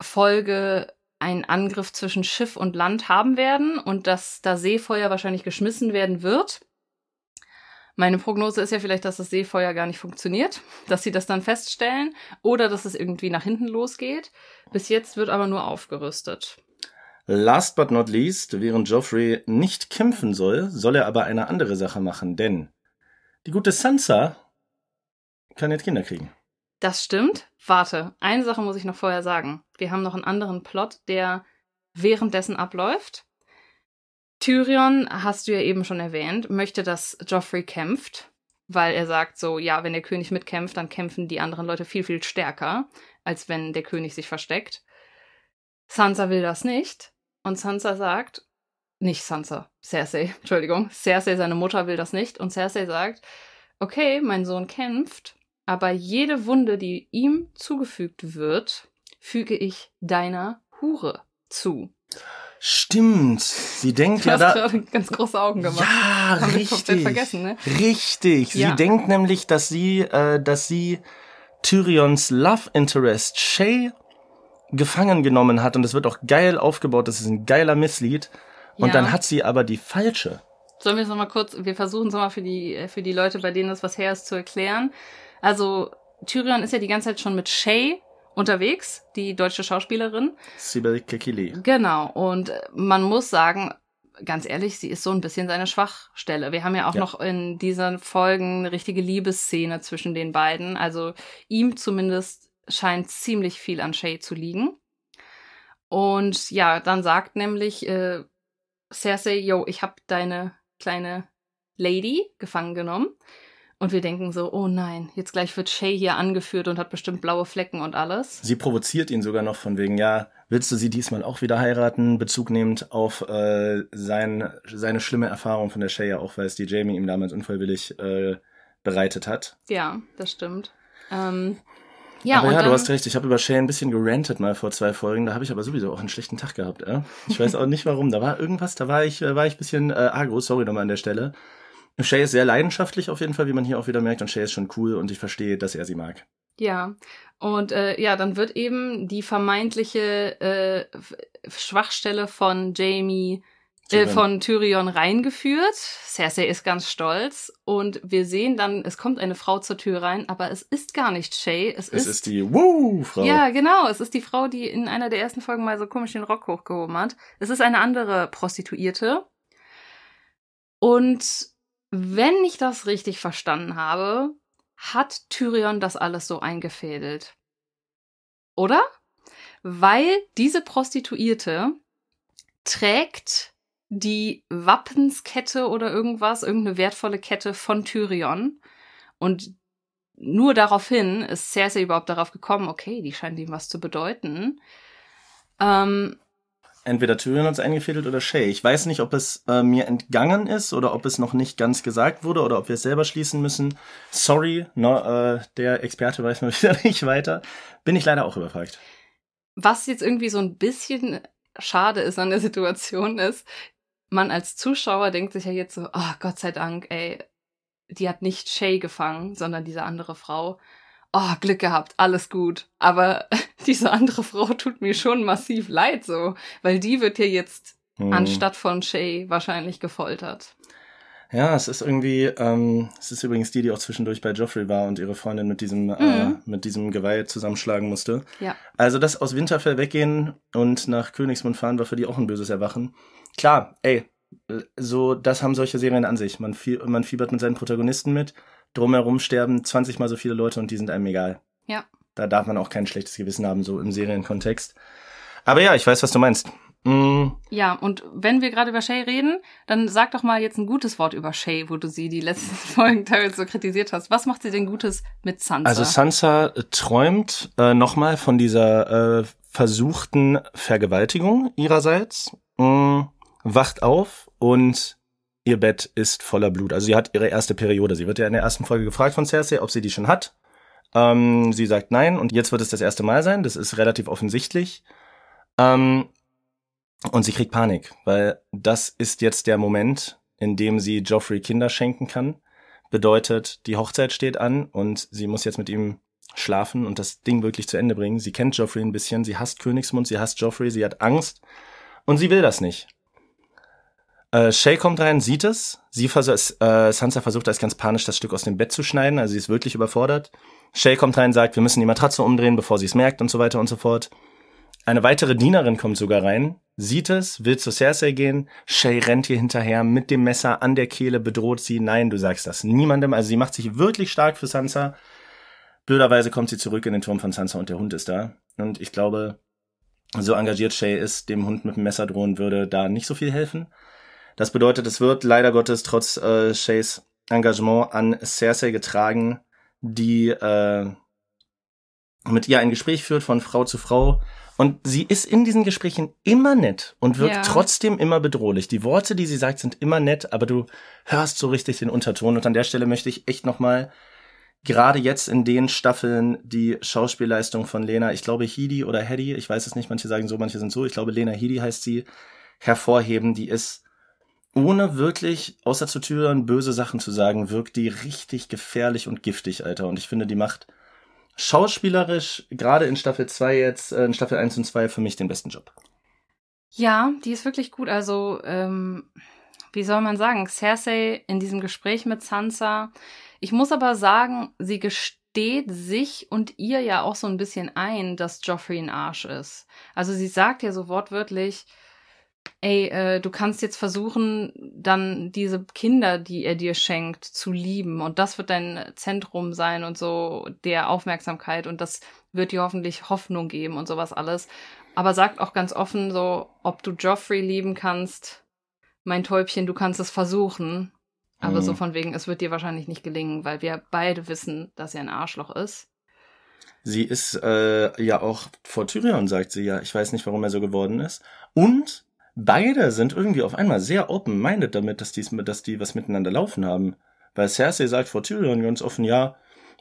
Folge einen Angriff zwischen Schiff und Land haben werden und dass da Seefeuer wahrscheinlich geschmissen werden wird. Meine Prognose ist ja vielleicht, dass das Seefeuer gar nicht funktioniert, dass sie das dann feststellen oder dass es irgendwie nach hinten losgeht. Bis jetzt wird aber nur aufgerüstet. Last but not least, während Joffrey nicht kämpfen soll, soll er aber eine andere Sache machen, denn die gute Sansa kann jetzt Kinder kriegen. Das stimmt. Warte, eine Sache muss ich noch vorher sagen. Wir haben noch einen anderen Plot, der währenddessen abläuft. Tyrion, hast du ja eben schon erwähnt, möchte, dass Joffrey kämpft, weil er sagt so, ja, wenn der König mitkämpft, dann kämpfen die anderen Leute viel, viel stärker, als wenn der König sich versteckt. Sansa will das nicht. Und Sansa sagt, nicht Sansa, Cersei, (laughs) Entschuldigung, Cersei, seine Mutter will das nicht. Und Cersei sagt, okay, mein Sohn kämpft, aber jede Wunde, die ihm zugefügt wird, füge ich deiner Hure zu. Stimmt. Sie denkt Du ja hast da. gerade ganz große Augen gemacht. Ja, Haben richtig. vergessen, ne? Richtig. Ja. Sie denkt nämlich, dass sie, äh, dass sie Tyrions Love Interest Shay gefangen genommen hat und es wird auch geil aufgebaut. Das ist ein geiler Misslied. Und Ja. dann hat sie aber die falsche. Sollen wir es nochmal kurz, wir versuchen es nochmal für die, für die Leute, bei denen das was her ist, zu erklären. Also, Tyrion ist ja die ganze Zeit schon mit Shay unterwegs, die deutsche Schauspielerin. Sibyl Kekili. Genau. Und man muss sagen, ganz ehrlich, sie ist so ein bisschen seine Schwachstelle. Wir haben ja auch Ja. noch in diesen Folgen eine richtige Liebesszene zwischen den beiden. Also ihm zumindest scheint ziemlich viel an Shay zu liegen. Und ja, dann sagt nämlich äh, Cersei, yo, ich hab deine kleine Lady gefangen genommen. Und wir denken so, oh nein, jetzt gleich wird Shay hier angeführt und hat bestimmt blaue Flecken und alles. Sie provoziert ihn sogar noch von wegen, ja, willst du sie diesmal auch wieder heiraten? Bezug nehmend auf äh, sein, seine schlimme Erfahrung von der Shay, ja auch weil es die Jamie ihm damals unfreiwillig äh, bereitet hat. Ja, das stimmt. Ähm, ja, aber ja, dann, du hast recht, ich habe über Shay ein bisschen gerantet mal vor zwei Folgen, da habe ich aber sowieso auch einen schlechten Tag gehabt, äh? Ich weiß auch nicht warum, da war irgendwas, da war ich, äh, war ich ein bisschen äh, agro, sorry nochmal an der Stelle. Shay ist sehr leidenschaftlich auf jeden Fall, wie man hier auch wieder merkt, und Shay ist schon cool und ich verstehe, dass er sie mag. Ja, und äh, ja, dann wird eben die vermeintliche äh, Schwachstelle von Jamie, äh, von Tyrion reingeführt. Cersei ist ganz stolz und wir sehen dann, es kommt eine Frau zur Tür rein, aber es ist gar nicht Shay, es, Es ist, ist die Woo-Frau. Ja, genau. Es ist die Frau, die in einer der ersten Folgen mal so komisch den Rock hochgehoben hat. Es ist eine andere Prostituierte. Und wenn ich das richtig verstanden habe, hat Tyrion das alles so eingefädelt. Oder? Weil diese Prostituierte trägt die Wappenskette oder irgendwas, irgendeine wertvolle Kette von Tyrion. Und nur daraufhin ist Cersei überhaupt darauf gekommen, okay, die scheint ihm was zu bedeuten. Ähm, Entweder Tyrion hat eingefädelt oder Shay. Ich weiß nicht, ob es äh, mir entgangen ist oder ob es noch nicht ganz gesagt wurde oder ob wir es selber schließen müssen. Sorry, no, äh, der Experte weiß mal (laughs) wieder nicht weiter. Bin ich leider auch überfragt. was jetzt irgendwie so ein bisschen schade ist an der Situation ist, man als Zuschauer denkt sich ja jetzt so, oh Gott sei Dank, ey, die hat nicht Shay gefangen, sondern diese andere Frau. Oh, Glück gehabt, alles gut. Aber (laughs) diese andere Frau tut mir schon massiv leid so, weil die wird ja jetzt Hm. anstatt von Shay wahrscheinlich gefoltert. Ja, es ist irgendwie, ähm, es ist übrigens die, die auch zwischendurch bei Joffrey war und ihre Freundin mit diesem, äh, Mhm. mit diesem Geweih zusammenschlagen musste. Ja. Also das aus Winterfell weggehen und nach Königsmund fahren war für die auch ein böses Erwachen. Klar, ey, äh, so, das haben solche Serien an sich. Man, fie man fiebert mit seinen Protagonisten mit, drumherum sterben 20 mal so viele Leute und die sind einem egal. Ja. Da darf man auch kein schlechtes Gewissen haben, so im Serienkontext. Aber ja, ich weiß, was du meinst. Mm, Ja, und wenn wir gerade über Shay reden, dann sag doch mal jetzt ein gutes Wort über Shay, wo du sie die letzten (laughs) Folgen teilweise so kritisiert hast. Was macht sie denn Gutes mit Sansa? Also Sansa äh, träumt äh, nochmal von dieser äh, versuchten Vergewaltigung ihrerseits, mm, wacht auf und ihr Bett ist voller Blut. Also sie hat ihre erste Periode. Sie wird ja in der ersten Folge gefragt von Cersei, ob sie die schon hat. Ähm, sie sagt nein und jetzt wird es das erste Mal sein. Das ist relativ offensichtlich. Ähm, und sie kriegt Panik, weil das ist jetzt der Moment, in dem sie Joffrey Kinder schenken kann bedeutet, die Hochzeit steht an und sie muss jetzt mit ihm schlafen und das Ding wirklich zu Ende bringen. Sie kennt Joffrey ein bisschen, sie hasst Königsmund, sie hasst Joffrey, sie hat Angst und sie will das nicht. Äh, Shay kommt rein, sieht es. Sie versucht, äh, Sansa versucht als ganz panisch das Stück aus dem Bett zu schneiden, also sie ist wirklich überfordert. Shay kommt rein, sagt, wir müssen die Matratze umdrehen, bevor sie es merkt und so weiter und so fort. Eine weitere Dienerin kommt sogar rein, sieht es, will zu Cersei gehen. Shay rennt ihr hinterher mit dem Messer an der Kehle, bedroht sie. Nein, du sagst das niemandem. Also sie macht sich wirklich stark für Sansa. Blöderweise kommt sie zurück in den Turm von Sansa und der Hund ist da. Und ich glaube, so engagiert Shay ist, dem Hund mit dem Messer drohen würde, da nicht so viel helfen. Das bedeutet, es wird leider Gottes trotz äh, Shays Engagement an Cersei getragen, die äh, mit ihr ein Gespräch führt von Frau zu Frau. Und sie ist in diesen Gesprächen immer nett und wirkt Ja. trotzdem immer bedrohlich. Die Worte, die sie sagt, sind immer nett, aber du hörst so richtig den Unterton. Und an der Stelle möchte ich echt nochmal, gerade jetzt in den Staffeln, die Schauspielleistung von Lena, ich glaube Hidi oder Hedy, ich weiß es nicht, manche sagen so, manche sind so, ich glaube Lena Hidi heißt sie, hervorheben. Die ist ohne wirklich, außer zu Tyrion böse Sachen zu sagen, wirkt die richtig gefährlich und giftig, Alter. Und ich finde, die macht schauspielerisch, gerade in Staffel 2 jetzt, äh, in Staffel 1 und 2, für mich den besten Job. Ja, die ist wirklich gut. Also, ähm, wie soll man sagen, Cersei in diesem Gespräch mit Sansa. Ich muss aber sagen, sie gesteht sich und ihr ja auch so ein bisschen ein, dass Joffrey ein Arsch ist. Also sie sagt ja so wortwörtlich, ey, äh, du kannst jetzt versuchen, dann diese Kinder, die er dir schenkt, zu lieben. Und das wird dein Zentrum sein und so der Aufmerksamkeit. Und das wird dir hoffentlich Hoffnung geben und sowas alles. Aber sagt auch ganz offen so, ob du Joffrey lieben kannst, mein Täubchen, du kannst es versuchen. Aber Mhm. so von wegen, es wird dir wahrscheinlich nicht gelingen, weil wir beide wissen, dass er ein Arschloch ist. Sie ist äh, ja auch vor Tyrion, sagt sie ja. Ich weiß nicht, warum er so geworden ist. Und beide sind irgendwie auf einmal sehr open-minded damit, dass, die's, dass die was miteinander laufen haben. Weil Cersei sagt vor Tyrion ganz offen, ja,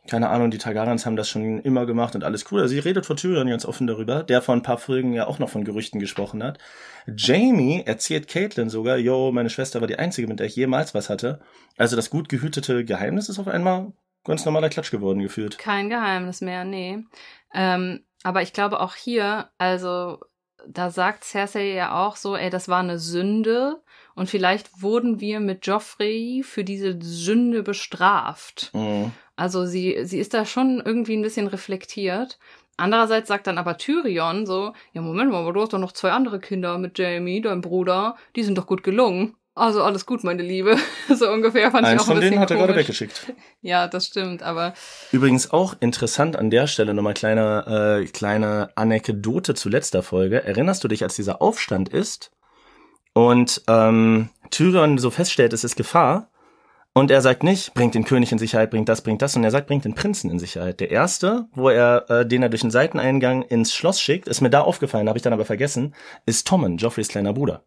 keine Ahnung, die Targaryens haben das schon immer gemacht und alles cool. Also sie redet vor Tyrion ganz offen darüber, der vor ein paar Folgen ja auch noch von Gerüchten gesprochen hat. Jamie erzählt Caitlin sogar, yo, meine Schwester war die einzige, mit der ich jemals was hatte. Also das gut gehütete Geheimnis ist auf einmal ganz normaler Klatsch geworden gefühlt. Kein Geheimnis mehr, nee. Ähm, aber ich glaube auch hier, also da sagt Cersei ja auch so, ey, das war eine Sünde und vielleicht wurden wir mit Joffrey für diese Sünde bestraft. Mhm. Also sie, sie ist da schon irgendwie ein bisschen reflektiert. Andererseits sagt dann aber Tyrion so, ja Moment mal, aber du hast doch noch zwei andere Kinder mit Jamie, deinem Bruder, die sind doch gut gelungen. Also alles gut, meine Liebe. (laughs) so ungefähr fand ich Eins auch ein von denen bisschen hat er gerade komisch. weggeschickt. (laughs) Ja, das stimmt, aber Übrigens auch interessant an der Stelle nochmal kleine, äh, kleine Anekdote zu letzter Folge. Erinnerst du dich, als dieser Aufstand ist und ähm, Tyrion so feststellt, es ist Gefahr und er sagt nicht, bringt den König in Sicherheit, bringt das, bringt das, und er sagt, bringt den Prinzen in Sicherheit. Der erste, wo er äh, den er durch den Seiteneingang ins Schloss schickt, ist mir da aufgefallen, habe ich dann aber vergessen, ist Tommen, Joffreys kleiner Bruder.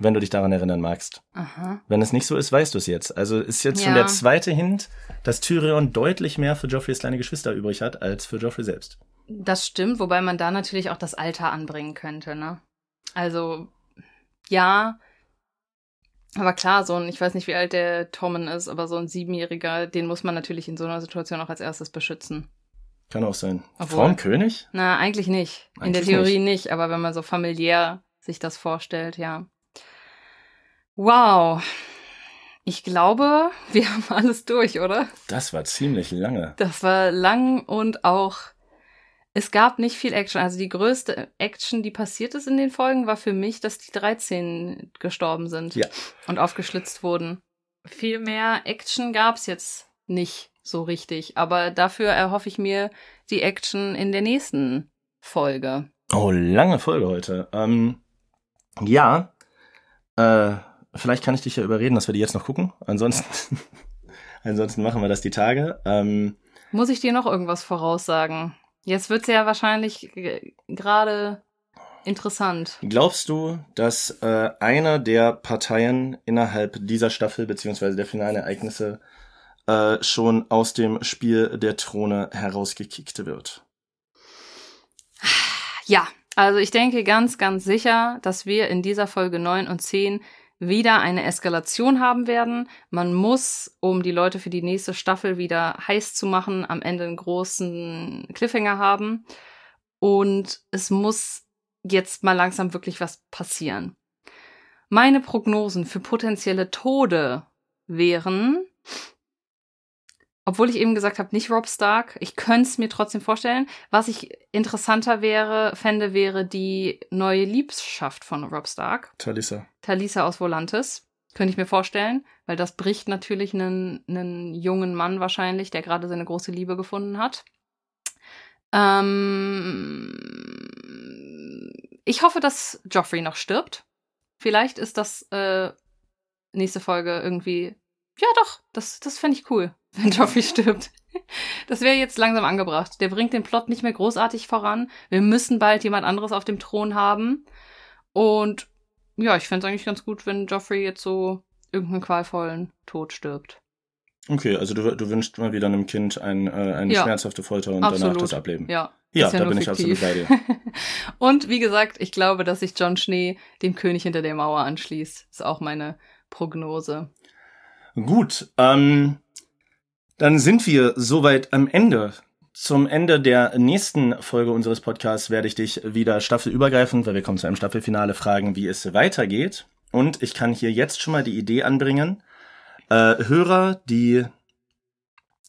Wenn du dich daran erinnern magst. aha. Wenn es nicht so ist, weißt du es jetzt. Also ist jetzt schon Ja. der zweite Hint, dass Tyrion deutlich mehr für Joffreys kleine Geschwister übrig hat, als für Joffrey selbst. Das stimmt, wobei man da natürlich auch das Alter anbringen könnte, ne? Also, ja. Aber klar, so ein, ich weiß nicht, wie alt der Tommen ist, aber so ein Siebenjähriger, den muss man natürlich in so einer Situation auch als erstes beschützen. Kann auch sein. Obwohl- Frauenkönig? Na, eigentlich nicht. In der Eigentlich Theorie nicht. aber wenn man so familiär sich das vorstellt, ja. Wow. Ich glaube, wir (laughs) haben alles durch, oder? Das war ziemlich lange. Das war lang und auch. Es gab nicht viel Action. Also die größte Action, die passiert ist in den Folgen, war für mich, dass die 13 gestorben sind Ja. und aufgeschlitzt wurden. Viel mehr Action gab's jetzt nicht so richtig. Aber dafür erhoffe ich mir die Action in der nächsten Folge. Oh, lange Folge heute. Ähm, ja, äh, vielleicht kann ich dich ja überreden, dass wir die jetzt noch gucken. Ansonsten, (laughs) ansonsten machen wir das die Tage. Ähm, Muss ich dir noch irgendwas voraussagen? Jetzt wird's ja wahrscheinlich gerade interessant. glaubst du, dass äh, einer der Parteien innerhalb dieser Staffel beziehungsweise der finalen Ereignisse äh, schon aus dem Spiel der Throne herausgekickt wird? Ja, also ich denke ganz, ganz sicher, dass wir in dieser Folge 9 und 10 wieder eine Eskalation haben werden. Man muss, um die Leute für die nächste Staffel wieder heiß zu machen, am Ende einen großen Cliffhanger haben. Und es muss jetzt mal langsam wirklich was passieren. Meine Prognosen für potenzielle Tode wären, obwohl ich eben gesagt habe, nicht Rob Stark, ich könnte es mir trotzdem vorstellen. Was ich interessanter wäre, fände, wäre die neue Liebschaft von Rob Stark, Talisa. Talisa aus Volantis. Könnte ich mir vorstellen, weil das bricht natürlich einen, einen jungen Mann wahrscheinlich, der gerade seine große Liebe gefunden hat. Ähm, ich hoffe, dass Joffrey noch stirbt. vielleicht ist das äh, nächste Folge irgendwie. Ja, doch, das, das fände ich cool, (laughs) wenn Joffrey stirbt. Das wäre jetzt langsam angebracht. Der bringt den Plot nicht mehr großartig voran. Wir müssen bald jemand anderes auf dem Thron haben. Und ja, ich fände es eigentlich ganz gut, wenn Joffrey jetzt so irgendeinen qualvollen Tod stirbt. Okay, also du, du wünschst mal wieder einem Kind ein, äh, eine Ja. schmerzhafte Folter und Absolut. danach das Ableben. Ja. Ja, da bin ich fiktiv. absolut bei dir. (laughs) Und wie gesagt, ich glaube, dass sich John Schnee dem König hinter der Mauer anschließt. Ist auch meine Prognose. Gut, ähm, dann sind wir soweit am Ende. Zum Ende der nächsten Folge unseres Podcasts werde ich dich wieder staffelübergreifend, weil wir kommen zu einem Staffelfinale, fragen, wie es weitergeht. Und ich kann hier jetzt schon mal die Idee anbringen. Äh, Hörer, die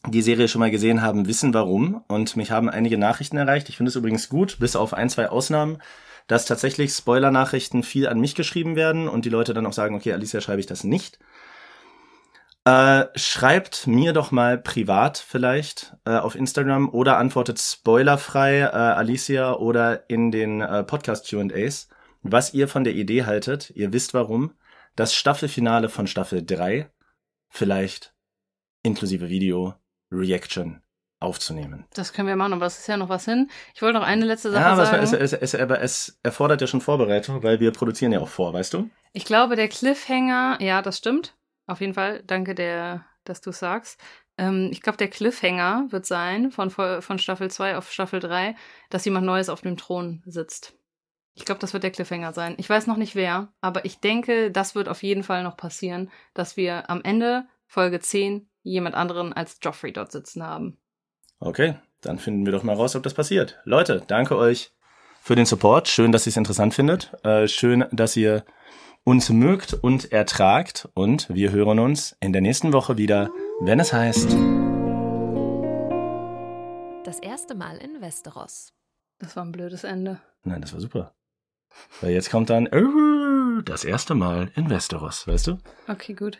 die Serie schon mal gesehen haben, wissen warum. Und mich haben einige Nachrichten erreicht. Ich finde es übrigens gut, bis auf ein, zwei Ausnahmen, dass tatsächlich Spoiler-Nachrichten viel an mich geschrieben werden und die Leute dann auch sagen, okay, Alicia, schreibe ich das nicht. Äh, schreibt mir doch mal privat vielleicht äh, auf Instagram oder antwortet spoilerfrei äh, Alicia oder in den äh, Podcast Q&As, was ihr von der Idee haltet. Ihr wisst warum. Das Staffelfinale von Staffel 3 vielleicht inklusive Video Reaction aufzunehmen. Das können wir machen, aber es ist ja noch was hin. Ich wollte noch eine letzte Sache Ja, aber sagen. es, es, es, es, aber es erfordert ja schon Vorbereitung, weil wir produzieren ja auch vor, weißt du? Ich glaube, der Cliffhanger, ja, das stimmt. Auf jeden Fall. Danke, der, dass du sagst. Ähm, ich glaube, der Cliffhanger wird sein von, von Staffel 2 auf Staffel 3, dass jemand Neues auf dem Thron sitzt. Ich glaube, das wird der Cliffhanger sein. Ich weiß noch nicht wer, aber ich denke, das wird auf jeden Fall noch passieren, dass wir am Ende Folge 10 jemand anderen als Joffrey dort sitzen haben. Okay, dann finden wir doch mal raus, ob das passiert. Leute, danke euch für den Support. Schön, dass ihr es interessant findet. Äh, schön, dass ihr uns mögt und ertragt. Und wir hören uns in der nächsten Woche wieder, wenn es heißt. Das erste Mal in Westeros. Das war ein blödes Ende. Nein, das war super. Weil jetzt kommt dann das erste Mal in Westeros, weißt du? Okay, gut.